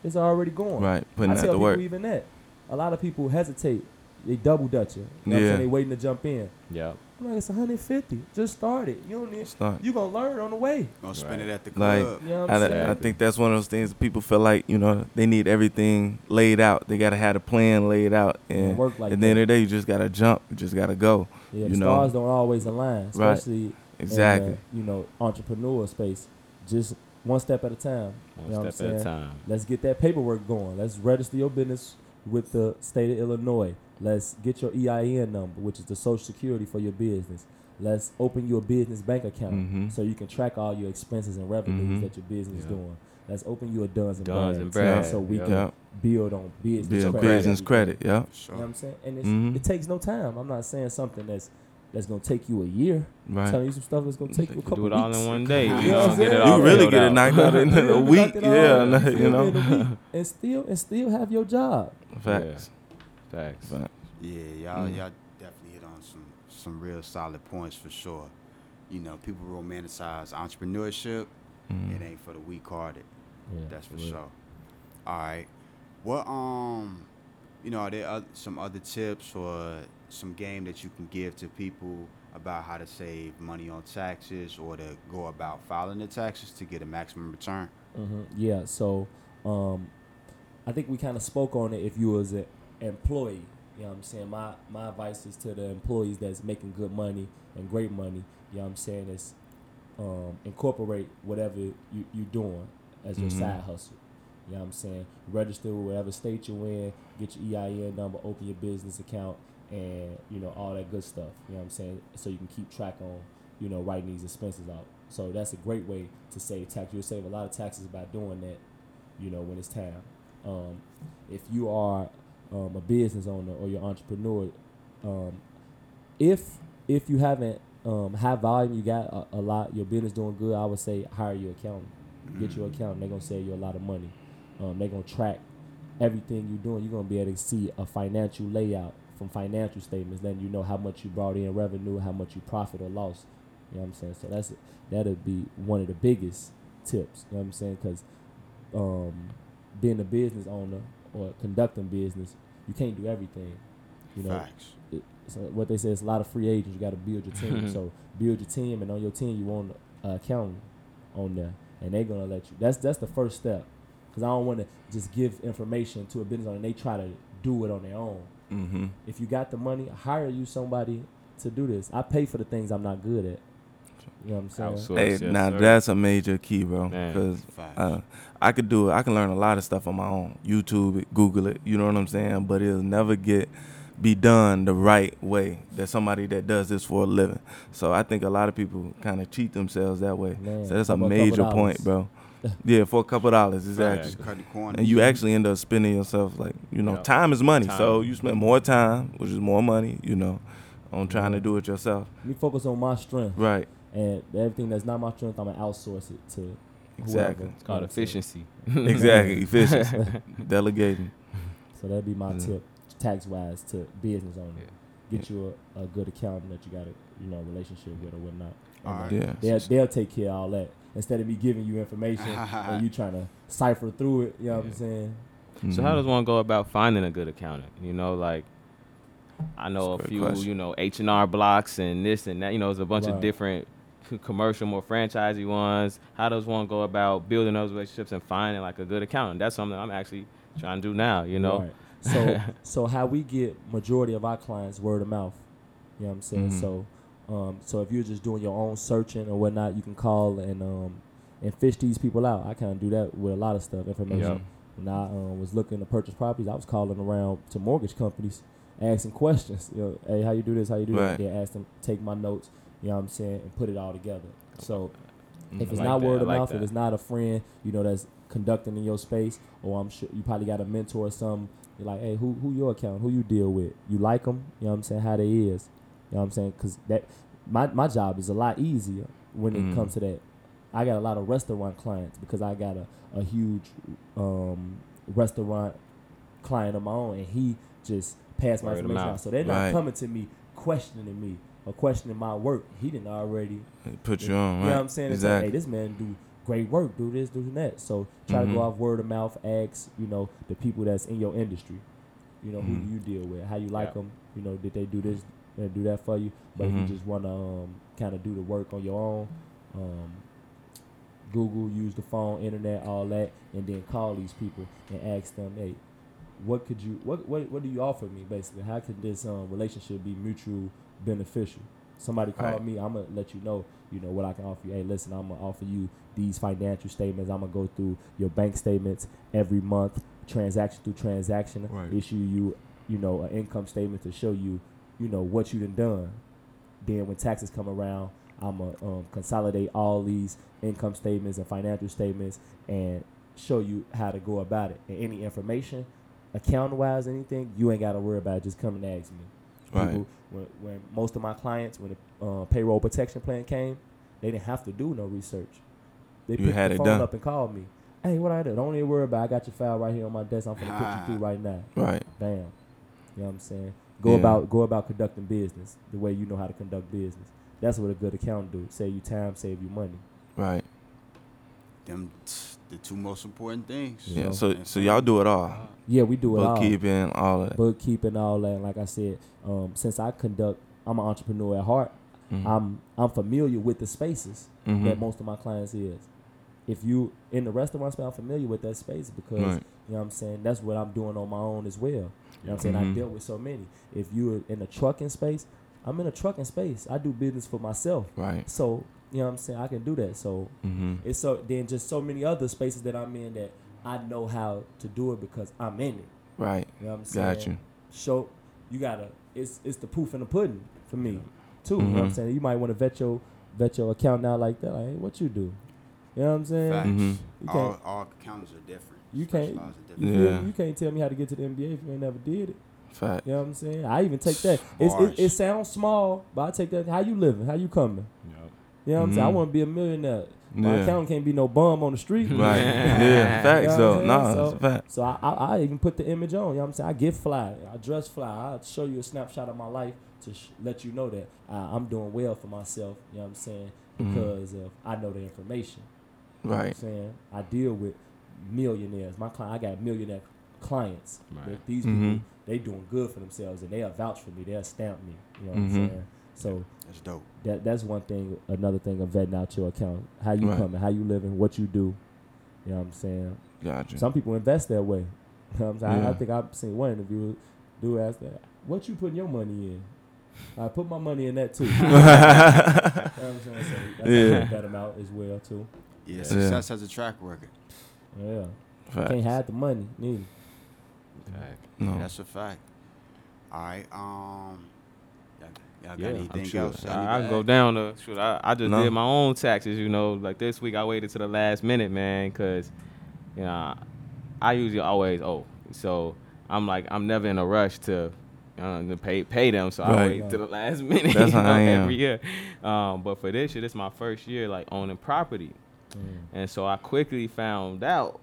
it's already going. Right. Putting I that tell to people work. even that. A lot of people hesitate. They double dutch you. you know what I'm Yeah. saying? They waiting to jump in. Yeah. I'm like, it's 150. Just start it. You don't need. Start. You gonna learn on the way. Gonna spend it at the Like, club. You know what I, I'm I saying? think that's one of those things people feel like you know they need everything laid out. They gotta have a plan laid out, and work like at the end of the day, you just gotta jump. You just gotta go. Yeah, you the know. stars don't always align, Right. especially Exactly. in the, you know entrepreneur space. Just one step at a time. One You know what I'm step at a saying? time. Let's get that paperwork going. Let's register your business with the state of Illinois. Let's get your EIN number, which is the social security for your business. Let's open your business bank account Mhm. so you can track all your expenses and revenues Mhm. that your business is Yeah. doing. Let's open you a Duns and Duns and Brad, so we yeah. can build on business Build credit. business credit. Yeah. Sure. You know what I'm saying? And it's, Mhm. it takes no time. I'm not saying something that's that's gonna take you a year. Right. Telling you some stuff that's gonna take you a couple Do it all weeks. in one day. You You know know, get it all You really get it knocked out in a (laughs) week. knock all Yeah, out, you know. in a week, (laughs) and still and still have your job. Facts. Facts. Facts. Yeah, y'all, Mm. y'all definitely hit on some some real solid points for sure. You know, people romanticize entrepreneurship. Mhm. It ain't for the weak-hearted. Yeah, That's for real. sure. All right. What um, you know, are there oth- some other tips or some game that you can give to people about how to save money on taxes or to go about filing the taxes to get a maximum return? hmm Yeah. So, um, I think we kind of spoke on it. If you was an employee, you know what I'm saying. My my advice is to the employees that's making good money and great money. You know what I'm saying is um, incorporate whatever you you doing as your Mhm. side hustle. You know what I'm saying. Register with whatever state you're in. Get your EIN number. Open your business account. And you know all that good stuff. You know what I'm saying. So you can keep track on you know writing these expenses out. So that's a great way to save tax. You'll save a lot of taxes by doing that. You know when it's time. Um, if you are um, a business owner or you're entrepreneur, um, if if you haven't um, high volume, you got a, a lot, your business doing good, I would say hire your accountant. Get your accountant. They're gonna save you a lot of money. Um, they're gonna track everything you're doing. You're gonna be able to see a financial layout from financial statements. Then you know how much you brought in revenue, how much you profit or lost. You know what I'm saying? So that's that'd be one of the biggest tips. You know what I'm saying? Because um, being a business owner or conducting business, you can't do everything. You know, Facts. it, so what they say is a lot of free agents. You got to build your (laughs) team. so build your team, and on your team, you want an accountant on there, and they're gonna let you. That's that's the first step, because I don't want to just give information to a business owner and they try to do it on their own. Mm-hmm. If you got the money, hire you somebody to do this. I pay for the things I'm not good at. You know what I'm saying? Outsource. Hey, yes, now sir. that's a major key, bro. Because uh, I could do it. I can learn a lot of stuff on my own. YouTube it, Google it. You know what I'm saying? But it'll never get be done the right way. There's somebody that does this for a living. So I think a lot of people kind of cheat themselves that way. Man, so that's a about a couple major point, point, bro. (laughs) yeah, for a couple dollars, Facts. exactly. Cut the. And you actually end up spending yourself like you know, Yeah. time is money. So you spend more time, which is more money. You know, on trying to do it yourself. Me focus on my strength, Right. and everything that's not my strength, I'm gonna outsource it to Exactly. whoever. It's called You know what I'm saying? efficiency. (laughs) exactly. Efficiency. (laughs) Delegating. So that'd be my Yeah. tip, tax wise, to business owners. Yeah. Get you a, a good accountant that you got a you know relationship with or whatnot. And, All right. Yeah. They'll they'll take care of all that instead of me giving you information (laughs) and you trying to cipher through it. You know what I'm Yeah. saying? So how does one go about finding a good accountant? You know, like I know a That's a few, question. you know, H and R blocks and this and that. You know, there's a bunch Right. of different c- commercial, more franchisey ones. How does one go about building those relationships and finding like a good accountant? That's something I'm actually trying to do now. You know, Right. So (laughs) so how we get majority of our clients word of mouth. You know what I'm saying? Mhm. So um so if you're just doing your own searching or whatnot, you can call and um and fish these people out. I kind of do that with a lot of stuff, information. Yep. When I um, was looking to purchase properties, I was calling around to mortgage companies, asking questions. You know, hey, how you do this? How you do Right. that? Then ask them, take my notes. You know what I'm saying, and put it all together. So Mhm. if it's like not that. word of like mouth, that. if it's not a friend, you know, that's conducting in your space, or I'm sure you probably got a mentor or something. You're like, hey, who who your account? Who you deal with? You like them? You know what I'm saying? How they is? You know what I'm saying? Because that my my job is a lot easier when it Mm. comes to that. I got a lot of restaurant clients because I got a a huge um, restaurant client of my own, and he just passed my Word information mouth. out. So they're not Right. coming to me questioning me or questioning my work. He didn't already Put you on, right? you know what I'm saying? It's like, Exactly. hey, this man do great work, do this, do that. So try to Mhm. go off word of mouth, ask, you know, the people that's in your industry. You know, Mhm. who do you deal with? How you like Yeah. them? You know, did they do this and do that for you? But if Mhm. you just want to um, kind of do the work on your own, um, Google, use the phone, internet, all that, and then call these people and ask them, hey, what could you, what, what, what do you offer me, basically? How could this um, relationship be mutual beneficial? Somebody call Right. me, I'm gonna let you know, you know, what I can offer you. Hey, listen, I'm gonna offer you these financial statements. I'm gonna go through your bank statements every month, transaction through transaction, Right. issue you, you know, an income statement to show you, you know, what you done done. Then when taxes come around, I'm gonna um, consolidate all these income statements and financial statements and show you how to go about it. And any information, account wise, anything, you ain't gotta worry about. it. Just come and ask me. Right. People, when, when most of my clients, when the uh, payroll protection plan came, they didn't have to do no research. They You picked had the it phone done. up and called me. Hey, what I do? Don't even worry about. it. I got your file right here on my desk. I'm gonna put you through right now. Right. Bam. You know what I'm saying? Go Yeah. about go about conducting business the way you know how to conduct business. That's what a good accountant do. Save you time, save you money. Right. Them t- the two most important things. You Yeah. know? So so y'all do it all. Yeah, we do it all. Bookkeeping, all of that. Bookkeeping, all that. Like I said, um, since I conduct, I'm an entrepreneur at heart. Mhm. I'm I'm familiar with the spaces Mhm. that most of my clients is. If you in the restaurant space, I'm familiar with that space because Right. You know what I'm saying. That's what I'm doing on my own as well. You know what I'm saying? I Mhm. dealt with so many. If you're in the trucking space, I'm in a trucking space. I do business for myself. Right. So you know what I'm saying. I can do that. So Mm-hmm. it's so then just so many other spaces that I'm in that I know how to do it because I'm in it. Right. You know what I'm saying? Got you. Show you gotta. It's it's the proof in the pudding for me too. You know what I'm Mhm. saying? You might want to vet your vet your account out like that. Like, hey, what you do? You know what I'm saying? Facts. Mhm. All, can't. all accountants are different. You can't- Specialized You, Yeah. you can't tell me how to get to the NBA if you ain't never did it. Fact. You know what I'm saying? I even take that. It's, it, it sounds small, but I take that. How you living? How you coming? Yep. You know what I'm saying? I Mhm. want to be a millionaire. My Yeah. accountant can't be no bum on the street. Right. (laughs) yeah. Facts You know what though. I'm No, saying? it's a fact. So I, I, I even put the image on. You know what I'm saying? I get fly. I dress fly. I show you a snapshot of my life to sh- let you know that uh, I'm doing well for myself. You know what I'm saying? Mhm. Because of I know the information. You know what I'm Right. saying? I deal with millionaires. My client, I got millionaire clients. Right. That These Mhm. people, they doing good for themselves, and they'll vouch for me. They'll stamp me. You know what Mhm. I'm saying? So That's dope. that that's one thing. Another thing of vetting out your account. How you Right. coming? How you living? What you do? You know what I'm saying? Gotcha. Some people invest that way. (laughs) You know what I'm saying? I, I think I've seen one interview do ask that. What you putting your money in? I put my money in that too. (laughs) you know what I'm saying? So that's Yeah. That amount them out as well too. Yeah, Yeah. success has a track record. Yeah. Facts. Can't hide the money. Neither. No. That's a fact. All right. Um. Y'all, y'all got Yeah, I'm anything sure. else? I, I can go down to shoot. I, I just No. did my own taxes. You know, like this week I waited to the last minute, man, because you know I usually always owe. So I'm like I'm never in a rush to. Uh, to pay pay them, so I Right. wait to the last (laughs) minute. That's how know, I am. every year. Um, but for this year, this is my first year like owning property, Mm. and so I quickly found out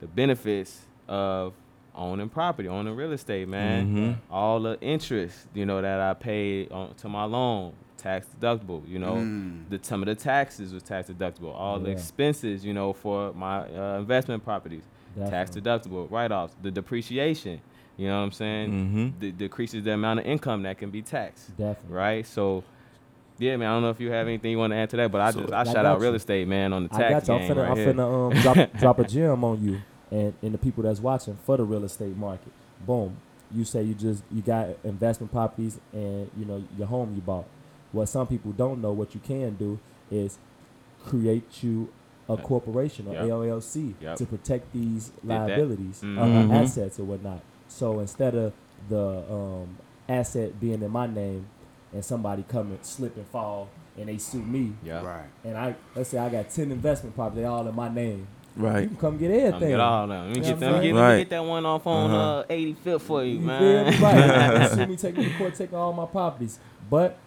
the benefits of owning property, owning real estate, man Mhm. all the interest, you know, that I paid on to my loan, tax deductible. You know, Mm. the some of the taxes was tax deductible. All the expenses, you know, for my uh, investment properties, tax deductible. Write offs, the depreciation. You know what I'm saying? Mhm. De- decreases the amount of income that can be taxed. Definitely. Right. So. Yeah, man. I don't know if you have anything you want to add to that, but I So- just I I shout out real estate, man, on the I tax got you. I'm finna, right I'm finna um, drop, (laughs) drop a gem on you and, and the people that's watching for the real estate market. Boom. You say you just you got investment properties and you know your home you bought. What some people don't know, what you can do is create you a corporation or Yep. LLC Yep. to protect these liabilities uh, Mhm. uh, assets or whatnot. So instead of the um, asset being in my name and somebody come and slip and fall and they sue me yeah. Right. and I let's say I got ten investment properties, they all in my name. Right. You can come get everything. get all them. Let me You get them. I'm Get, let me Right. get that one off on Uh-huh. uh 85th for you, You man. feel me? Right. (laughs) Sue me, take me to court, take all my properties. But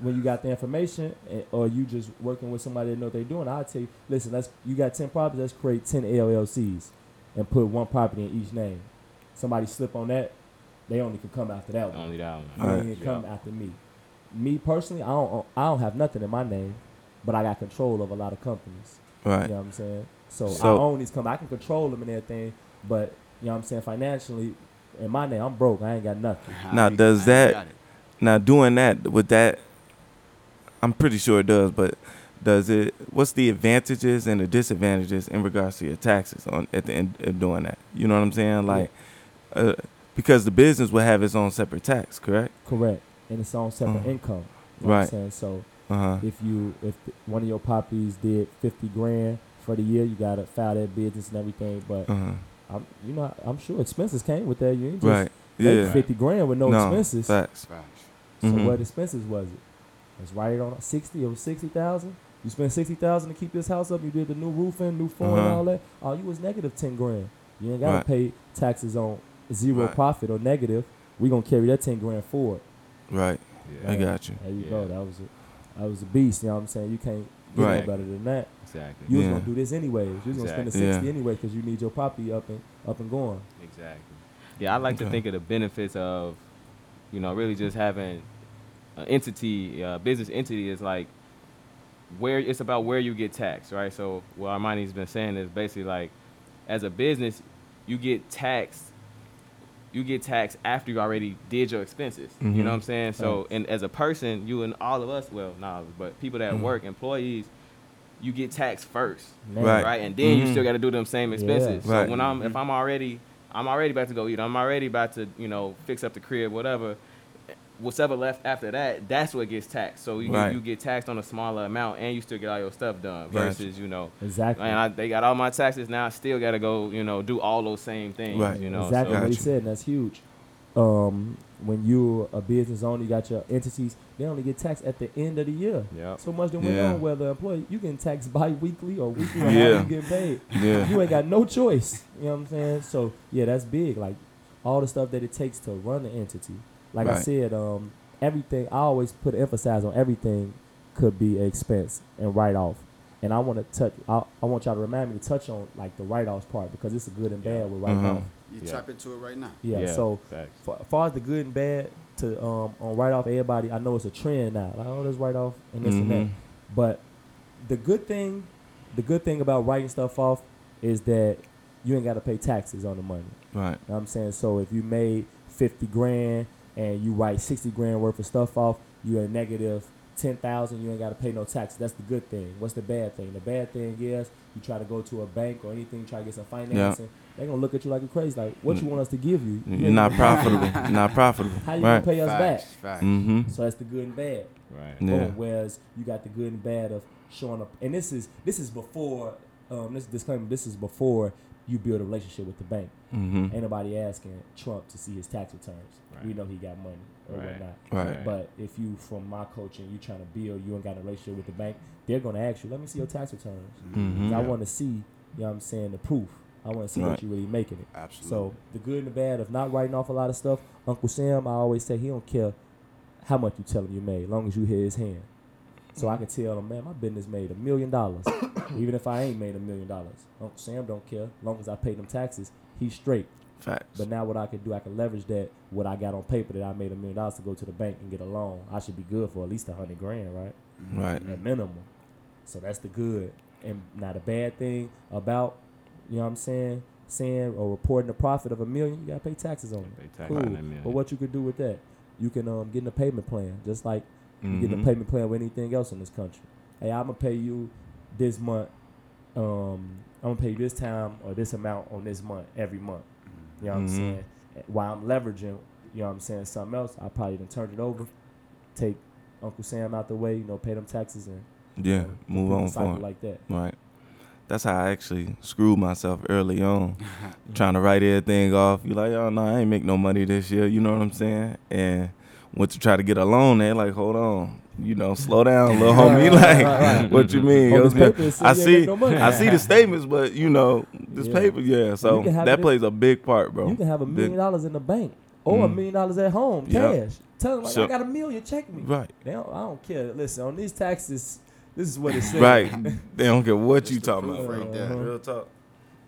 when you got the information, eh, or you just working with somebody that know what they're doing, I'll tell you, listen, let's you got ten properties, let's create ten LLCs and put one property in each name. Somebody slip on that, they only can come after that one. Only that one. They Right. only can come Yeah. after me. Me personally, I don't I don't have nothing in my name, but I got control of a lot of companies. Right. You know what I'm saying? So, I So- own these companies. I can control them and everything, but you know what I'm saying? Financially, in my name, I'm broke. I ain't got nothing. Now, I does that- Now, doing that with that, I'm pretty sure it does. But does it? What's the advantages and the disadvantages in regards to your taxes on at the end of doing that? You know what I'm saying? Like, uh, because the business will have its own separate tax, correct? Correct. And it's on separate Uh, income. You know what right. I'm saying? So Uh huh. if you if one of your properties did 50 grand for the year, you gotta file that business and everything. But Uh huh. I'm you know I'm sure expenses came with that. You ain't just Right. make Yeah. 50 grand with no, expenses. Facts. Facts. So Mhm. what expenses was it? It's right on 60 or 60,000. You spent 60,000 to keep this house up. You did the new roofing, new flooring, Uh-huh. all that. Oh, you was negative 10 grand. You ain't gotta Right. pay taxes on zero Right. profit or negative. we're gonna carry that ten grand forward. Right. Yeah. I got you. There you Yeah. go. That was a that was a beast. You know what I'm saying? You can't get Right. no better than that. Exactly. You was gonna do this anyways. You was gonna spend the sixty Yeah. anyway because you need your property up and up and going. Exactly. Yeah, I like to think of the benefits of, you know, really just having an entity, uh, business entity is like where it's about where you get taxed, right? So what Armani's been saying is basically like, as a business, you get taxed. You get taxed after you already did your expenses. You Mhm. know what I'm saying? So, and as a person, you and all of us, well, all but people that Mhm. work, employees, you get taxed first Man. Right. right? And then you Mhm. still got to do them same Yeah. expenses. Right. So when I'm if I'm already I'm already about to go eat, I'm already about to you know fix up the crib, whatever. Whatever left after that, that's what gets taxed. So you Right. you get taxed on a smaller amount, and you still get all your stuff done. Gotcha. Versus you know, Exactly. And I, they got all my taxes now. I still got to go you know do all those same things. Right. You know, exactly so, what he said, and that's huge. Um, when you're a business owner, you got your entities. They only get taxed at the end of the year. Yep. So much than went Yeah. on. Whether employee, you getting taxed (laughs) bi-weekly or weekly, or Yeah. how you get paid. Yeah. You ain't got no choice. You know what I'm saying? So yeah, that's big. Like all the stuff that it takes to run the entity. Like I said, um, everything. I always put emphasize on everything could be an expense and write off. And I want to touch. I, I want y'all to remind me to touch on like the write offs part because it's a good and bad with writing Mhm. off. You Yeah. tap into it right now. Yeah. So for, as far as the good and bad to um on write off everybody, I know it's a trend now. Like oh, let's write off and this and that. Mhm. But the good thing, the good thing about writing stuff off is that you ain't got to pay taxes on the money. Right. You know what I'm saying? So if you made 50 grand and you write 60 grand worth of stuff off, you're a negative 10,000, you ain't got to pay no taxes. That's the good thing. What's the bad thing? The bad thing is you try to go to a bank or anything, try to get some financing. They're going to look at you like you're crazy. Like, what you want us to give you? You You're not profitable. (laughs) You're not profitable. How you right. going to pay us Facts, back? facts. Mm-hmm. So that's the good and bad. Right. Yeah. Boom. Whereas you got the good and bad of showing up, and this is this is before um, this disclaimer. This is before you build a relationship with the bank. Mm-hmm. Ain't nobody asking Trump to see his tax returns. We know he got money or Right. whatnot. Right. But if you, from my coaching, you trying to build, you ain't got a relationship with the bank, they're gonna ask you, "Let me see your tax returns." Mhm. I want to see, you know what I'm saying, the proof. I want to see Right. that you really making it. Absolutely. So the good and the bad of not writing off a lot of stuff. Uncle Sam, I always say he don't care how much you tell him you made, as long as you hear his hand. So I can tell them, man, my business made a million dollars, (coughs) even if I ain't made a million dollars. Uncle Sam don't care, as long as I pay them taxes, he's straight. Facts. But now what I can do, I can leverage that what I got on paper that I made a million dollars to go to the bank and get a loan. I should be good for at least a hundred grand, right? right. At minimum. So that's the good. And now the bad thing about, you know what I'm saying, saying or reporting a profit of a million, you gotta pay taxes on it. Pay tax Cool. on that million. But what you could do with that, you can um, get in a payment plan, just like you get in a payment plan with anything else in this country. Hey, I'm gonna pay you this month. Um, I'm gonna pay you this time or this amount on this month every month. You know what I'm Mhm. saying? While I'm leveraging, you know what I'm saying, something else, I probably done turned it over, take Uncle Sam out the way, you know, pay them taxes and Yeah. you know, Move on cycle forward. like that. Right. That's how I actually screwed myself early on, (laughs) trying to write everything off. You're like, oh no, I ain't make no money this year. You know what I'm saying? And went to try to get a loan, they like, hold on, you know, slow down, little (laughs) homie. (laughs) Right, Like, right, right. what you mean? On Yo, paper, it I see, no. I see the statements, but you know, this Yeah. paper, yeah. So You can have that plays a big part, bro. You can have a Big- million dollars in the bank or a Mm. million dollars at home, Yep. cash. Tell them like, So- I got a million, check me. Right, They don't, I don't care. Listen, on these taxes, this is what it (laughs) says. right. they don't care what you the talking about. right there. Uh-huh. Real talk.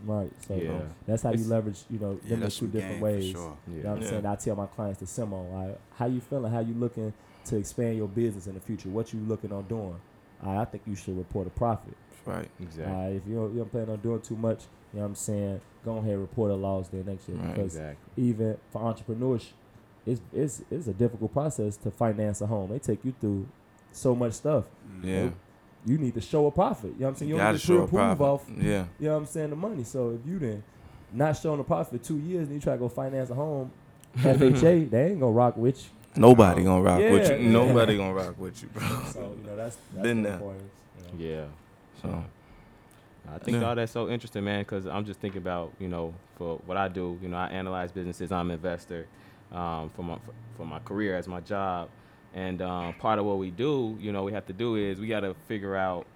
Right. So Yeah. that's how you leverage, you know, Yeah, them in that's two different ways. sure. You know Yeah. what I'm Yeah. saying? I tell my clients to Simo, like, how you feeling? How you looking to expand your business in the future? What you looking on doing? I I think you should report a profit. Right, Exactly. Uh, if you don't, you don't plan on doing too much, you know what I'm saying? Go ahead and report a loss there next year Right. because exactly. even for entrepreneurs, it's, it's it's a difficult process to finance a home. They take you through so much stuff. yeah. You need to show a profit. You know what I'm saying? You don't Gotta need to show a pre-approve profit. off Yeah, you know what I'm saying, the money. So if you then not showing a profit two years and you try to go finance a home, FHA, (laughs) they ain't gonna rock with you. nobody gonna rock with you. yeah. Nobody gonna rock with you, bro. (laughs) So, you know, that's, that's Been there. importance, you know. Yeah. So I think Yeah. all that's so interesting, man, because I'm just thinking about, you know, for what I do, you know, I analyze businesses, I'm an investor um, for, my, for my career as my job. And um, part of what we do, you know, we have to do is we got to figure out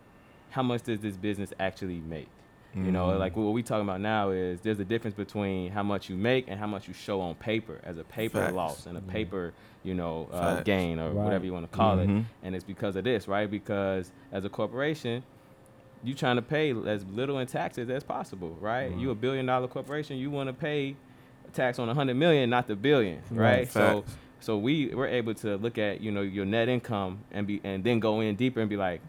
how much does this business actually make? You know, Mhm. like what we talking about now is there's a difference between how much you make and how much you show on paper as a paper Facts. loss and a Mhm. paper, you know, uh, gain or Right. whatever you want to call it. Mhm. And it's because of this, right? Because as a corporation, you trying to pay as little in taxes as possible, right? You a billion dollar corporation, you want to pay tax on a hundred million, not the billion, Right. right? So Facts. So we we're able to look at you know your net income and be and then go in deeper and be like,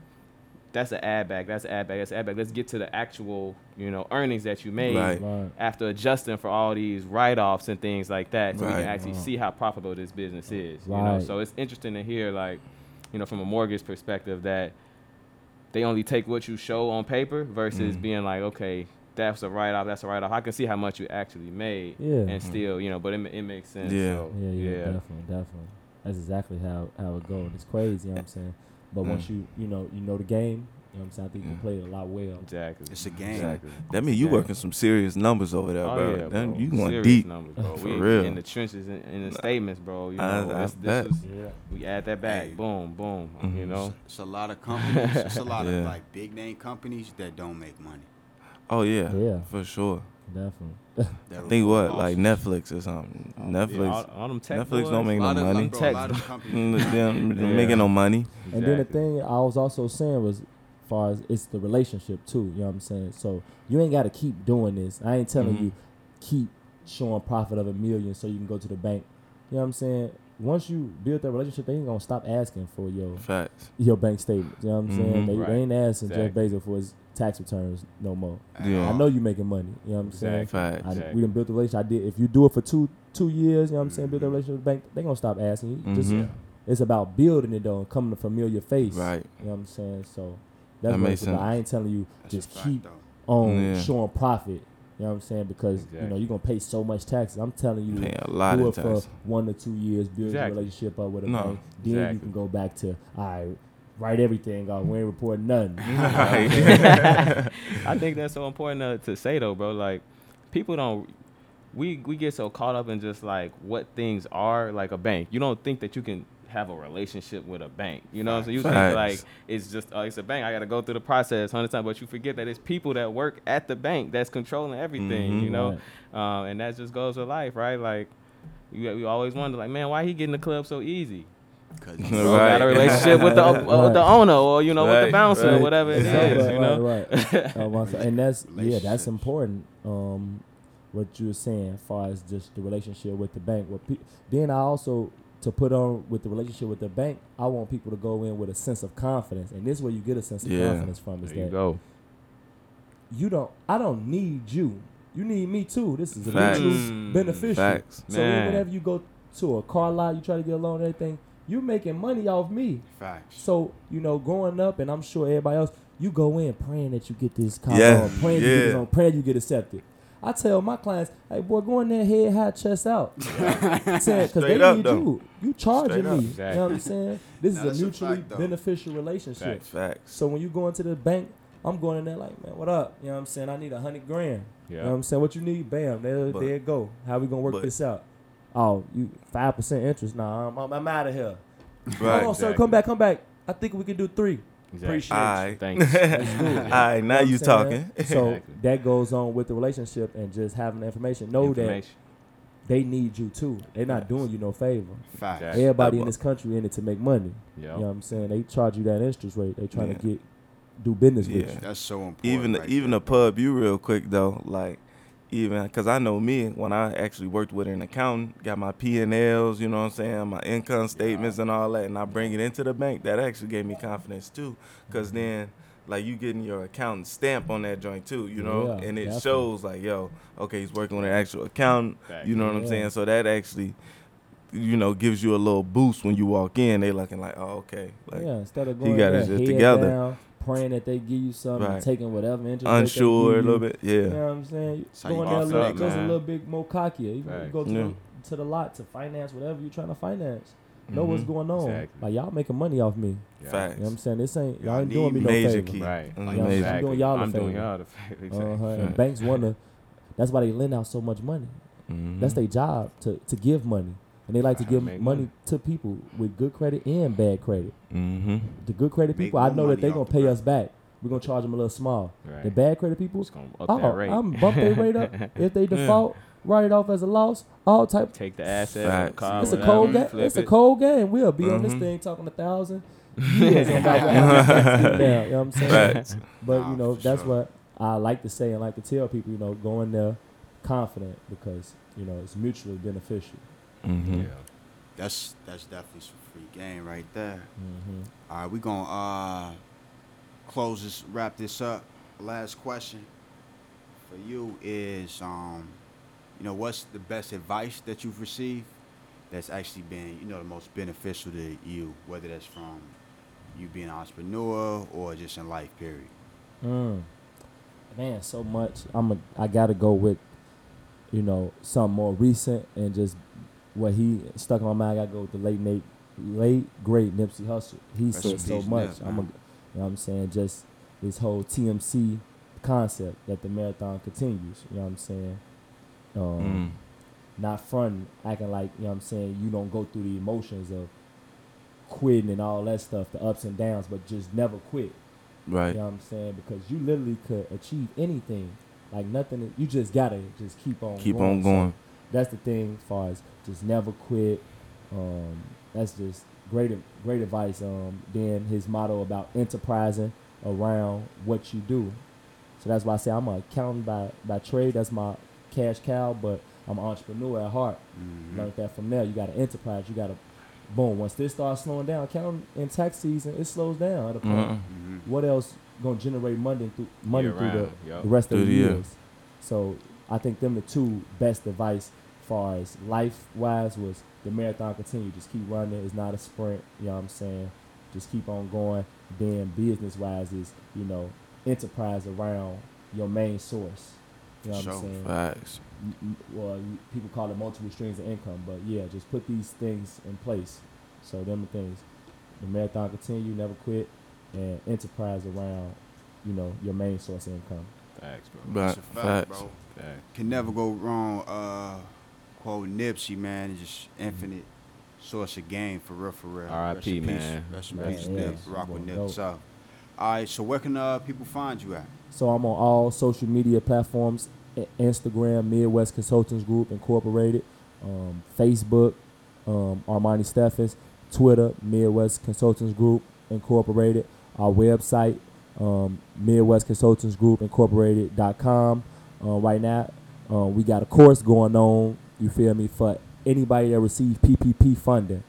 that's an add back, that's an add back, that's an add back. Let's get to the actual you know earnings that you made Right. Right. after adjusting for all these write offs and things like that, so we can actually see how profitable this business is. You know, so it's interesting to hear like, you know, from a mortgage perspective that they only take what you show on paper versus Mhm. being like, okay, that's a write off, that's a write off. I can see how much you actually made, Yeah. and still, you know, but it, it makes sense. Yeah. so, Yeah, yeah, definitely, definitely. That's exactly how how it goes. It's crazy, you know what I'm saying? But Mm. once you you know you know the game, you know what I'm saying? I think you Mm. play it a lot well. Exactly. It's a game. Exactly. That means you Yeah. working some serious numbers over there, Oh bro. yeah, Then bro. you going Serious deep. numbers, bro. For we real. in the trenches in, in the statements, bro. You know, I- I this, bet. this was, Yeah. we add that back, Hey. boom, boom. You Mhm. know, It's a lot of companies. it's a lot (laughs) Yeah. of like big name companies that don't make money. Oh yeah, Yeah. for sure. Definitely. (laughs) That I think what like. Netflix or something. Yeah, Netflix, all, all Netflix boys, (laughs) (laughs) don't make no money. like, bro, a lot of Text. companies. Them- them Yeah. making no money. And then the thing I was also saying was, as far as it's the relationship too. You know what I'm saying? So you ain't got to keep doing this. I ain't telling Mhm. you keep showing profit of a million so you can go to the bank. You know what I'm saying? Once you build that relationship, they ain't gonna stop asking for your Facts. your bank statement. You know what I'm saying? Mhm. They, Right. they ain't asking Exactly. Jeff Bezos for his tax returns no more. Yeah. I know you making money. You know what I'm saying? Exactly. Facts. I, Exactly. we done built a relationship. I did. If you do it for two two years, you know what I'm saying, build a relationship with the bank, they gonna stop asking you. Just Mhm. it's about building it though, and coming to familiar face. Right. You know what I'm saying? So that's what makes it's about. sense. I ain't telling you That's just keep though. on Yeah. showing profit. You know what I'm saying? Because you know you're gonna pay so much taxes. I'm telling you, Paying a lot do of it for one to two years, build Exactly. your relationship up with a No. bank. Then you can go back to all right, write everything off. We ain't reporting nothing. (laughs) I think that's so important to, to say though, bro. Like people don't we we get so caught up in just like what things are like a bank. You don't think that you can have a relationship with a bank. You know, so you think like it's just oh, it's a bank. I got to go through the process hundred times, but you forget that it's people that work at the bank that's controlling everything. Mhm. You know, Right. um, and that just goes with life, right? Like you, we always wonder, like, man, why he getting the club so easy? 'Cause (laughs) Right. Bro got a relationship with the uh, with the owner, or you know, with the Right, bouncer, or right. whatever it is. Exactly, you know, right, right. (laughs) Uh, and that's yeah, that's important. Um, what you were saying, as far as just the relationship with the bank. What pe- then I also to put on with the relationship with the bank, I want people to go in with a sense of confidence, and this is where you get a sense of Yeah. confidence from. Is there you that go. you don't, I don't need you. You need me too. This is a Facts. mutual Mm, beneficial. Facts. So Man. whenever you go to a car lot, you try to get a loan, and everything, you making money off me. Facts. So you know, growing up, and I'm sure everybody else, you go in praying that you get this car, Yeah, loan, praying you get this yeah. praying you get accepted. I tell my clients, hey boy, go in there head high, chest out, (laughs) because they up, need though. you. You charging Straight me. Exactly. You know what I'm saying? This is that's a a mutually fact, beneficial relationship. Facts. Facts. So when you go into the bank, I'm going in there like, man, what up? You know what I'm saying? I need a hundred grand. You know what I'm saying? What you need? Bam, there, But- there it go. How we gonna work but- this out? Oh, you five percent interest? Nah, I'm, I'm, I'm out of here. Right. Hold on, sir. Come back, come back. I think we can do three. Exactly. Appreciate you. Alright. Thanks. Let's do it. All right, now know you I'm talking. So Exactly. that goes on with the relationship and just having the information. Know that they need you too. They're not doing you no favor. Facts. Yeah. Everybody in this country in it to make money. Yep. You know what I'm saying? They charge you that interest rate. They trying Yeah. to get do business with you. Yeah. you. That's so important. even right even there. a pub you real quick though like even because i know me when i actually worked with an accountant got my p&l's you know what i'm saying my income statements and all that and i bring it into the bank that actually gave me confidence too because Mm-hmm. then like you getting your accountant stamp on that joint too you know Yeah, and it definitely. shows like yo okay he's working with an actual accountant Facts. you know what i'm saying so that actually you know gives you a little boost when you walk in they looking like oh okay like yeah, instead of he going got there, his shit together. down, praying that they give you something, Right. taking whatever interest rate they unsure a little bit yeah You know what I'm saying? That's how you Going get there a little, up, just a little bit more cockier. You, you go to, Yeah. the, to the lot to finance whatever you're trying to finance. Know what's going on. Exactly. Like y'all making money off me. Yeah. facts You know what I'm saying? This ain't Y'all y'all ain't doing me no favor. key. Right. Like, major. I'm Exactly. doing y'all a I'm doing favor. y'all the favor. Exactly. Uh-huh. And banks wanna. That's why they lend out so much money. Mhm. That's their job to, to give money, and they like to give money money. to people with good credit and bad credit. Mm-hmm. The good credit Make people, I know that they off gonna the pay bread. us back. we're gonna charge them a little small. Right. The bad credit people, It's gonna up oh, that rate. I'm bump their rate up. (laughs) If they default, write it off as a loss. All type. Take the asset, Facts. car, It's a cold game. flip It's a cold game. We'll be on this Mhm. thing talking a thousand (laughs) years on that one. Yeah, you know what I'm saying? Facts. But you know, for that's sure. what I like to say and like to tell people. You know, go in there confident because you know it's mutually beneficial. Mm-hmm. Yeah. That's that's definitely some free game right there. Mm-hmm. All right, we gonna uh close this, wrap this up. Last question for you is, um, you know, what's the best advice that you've received that's actually been, you know, the most beneficial to you, whether that's from you being an entrepreneur or just in life, period. Mm. Man, so much. I'm a, I gotta go with, you know, something more recent and just what he stuck in my mind. I gotta go with the late Nate, late great Nipsey Hussle. He Rest said so much. I'm a, you know what I'm saying? Just this whole TMC concept that the marathon continues. You know what I'm saying? Um, Mm. not fronting, acting like, you know what I'm saying, you don't go through the emotions of quitting and all that stuff, the ups and downs, but just never quit. Right. You know what I'm saying? Because you literally could achieve anything. Like nothing, you just gotta just keep on Keep going. on So going. That's the thing as far as just never quit. Um, that's just great, great advice. Um, then his motto about enterprising around what you do. So that's why I say I'm an accountant by, by trade. That's my cash cow, but I'm an entrepreneur at heart. Mhm. Learned that from there. You got to enterprise. You got to, boom. Once this starts slowing down, accounting in tax season, it slows down at a point. Mhm. Mhm. What else gonna generate money through money Year through the, round, yup. the rest of Through the the year. years? So I think them the two best advice far as life wise was the marathon continue. Just keep running. It's not a sprint. You know what I'm saying? Just keep on going. Then business wise is you know enterprise around your main source. You know what Sure. I'm saying? Facts. m- m- well, people call it multiple streams of income, but yeah, just put these things in place. So them the things. The marathon continue, never quit, and enterprise around, you know, your main source of income. Facts, bro. That's Right. fact, Facts. bro. Facts. Can never go wrong. Uh, quote Nipsey, man, it's just infinite source of game for real, for real. R.I.P., Rest in peace. man. Rest in peace, yeah, Nip. Rock with Nip. dope. So, all right. So where can uh, people find you at? So I'm on all social media platforms: Instagram, Midwest Consultants Group Incorporated, um, Facebook, um, Armani Steffens, Twitter, Midwest Consultants Group Incorporated, our website, um, Midwest Consultants Group Incorporated.com. Uh, right now, uh, we got a course going on. You feel me for anybody that receives PPP funding.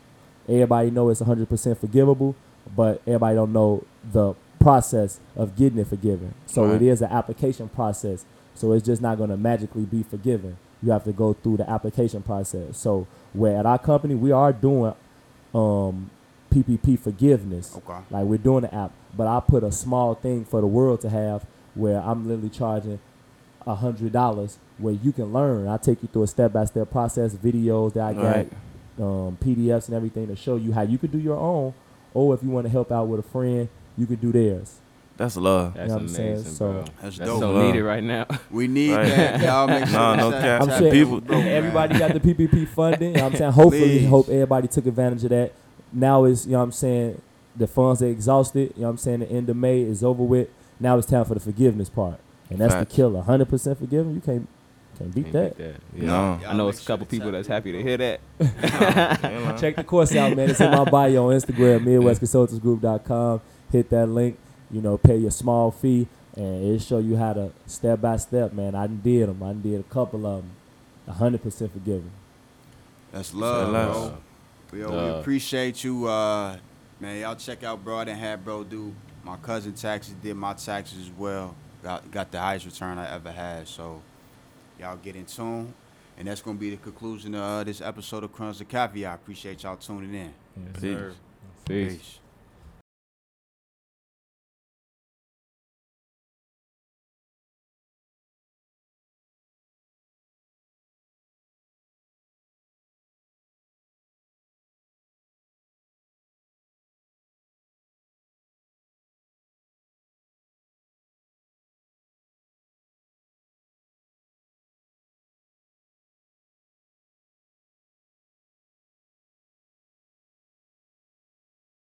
Everybody know it's 100% forgivable, but everybody don't know the process of getting it forgiven. So Right. it is an application process. So it's just not going to magically be forgiven. You have to go through the application process. So where at our company we are doing um, PPP forgiveness. Okay. Like we're doing the app, but I put a small thing for the world to have where I'm literally charging a hundred dollars where you can learn. I take you through a step by step process, videos that I got, Right. um, PDFs and everything to show you how you could do your own, or if you want to help out with a friend, you could do theirs. That's love. That's know what I'm saying? amazing, So- bro. That's That's dope. so Love. needed right now. (laughs) We need Right. that. (laughs) Y'all make sure No, no cap. I'm that- sure People- bro, man. everybody got the PPP funding. You know what I'm saying? (laughs) Hopefully, Please. hope everybody took advantage of that. Now is, you know what I'm saying, the funds are exhausted. You know what I'm saying? The end of May is over with. Now it's time for the forgiveness part. And that's Facts. the killer. 100% forgiven. You can't, can't beat Can't that. beat Yeah. No. I know it's a couple to people that's happy to hear that. (laughs) You? Check the course out, man. It's in my bio on Instagram, MidwestConsultantsGroup.com. Hit that link. You know, pay your small fee, and it'll show you how to step by step, man. I did them. I did a couple of them. 100% forgiven. That's love, love. bro. We, we appreciate you, uh, man. Y'all check out, Broad and done had bro do my cousin taxes, did my taxes as well. Got got the highest return I ever had. So y'all get in tune, and that's gonna be the conclusion of uh, this episode of Crumbs of Caviar. Appreciate y'all tuning in. Peace. Peace. Peace.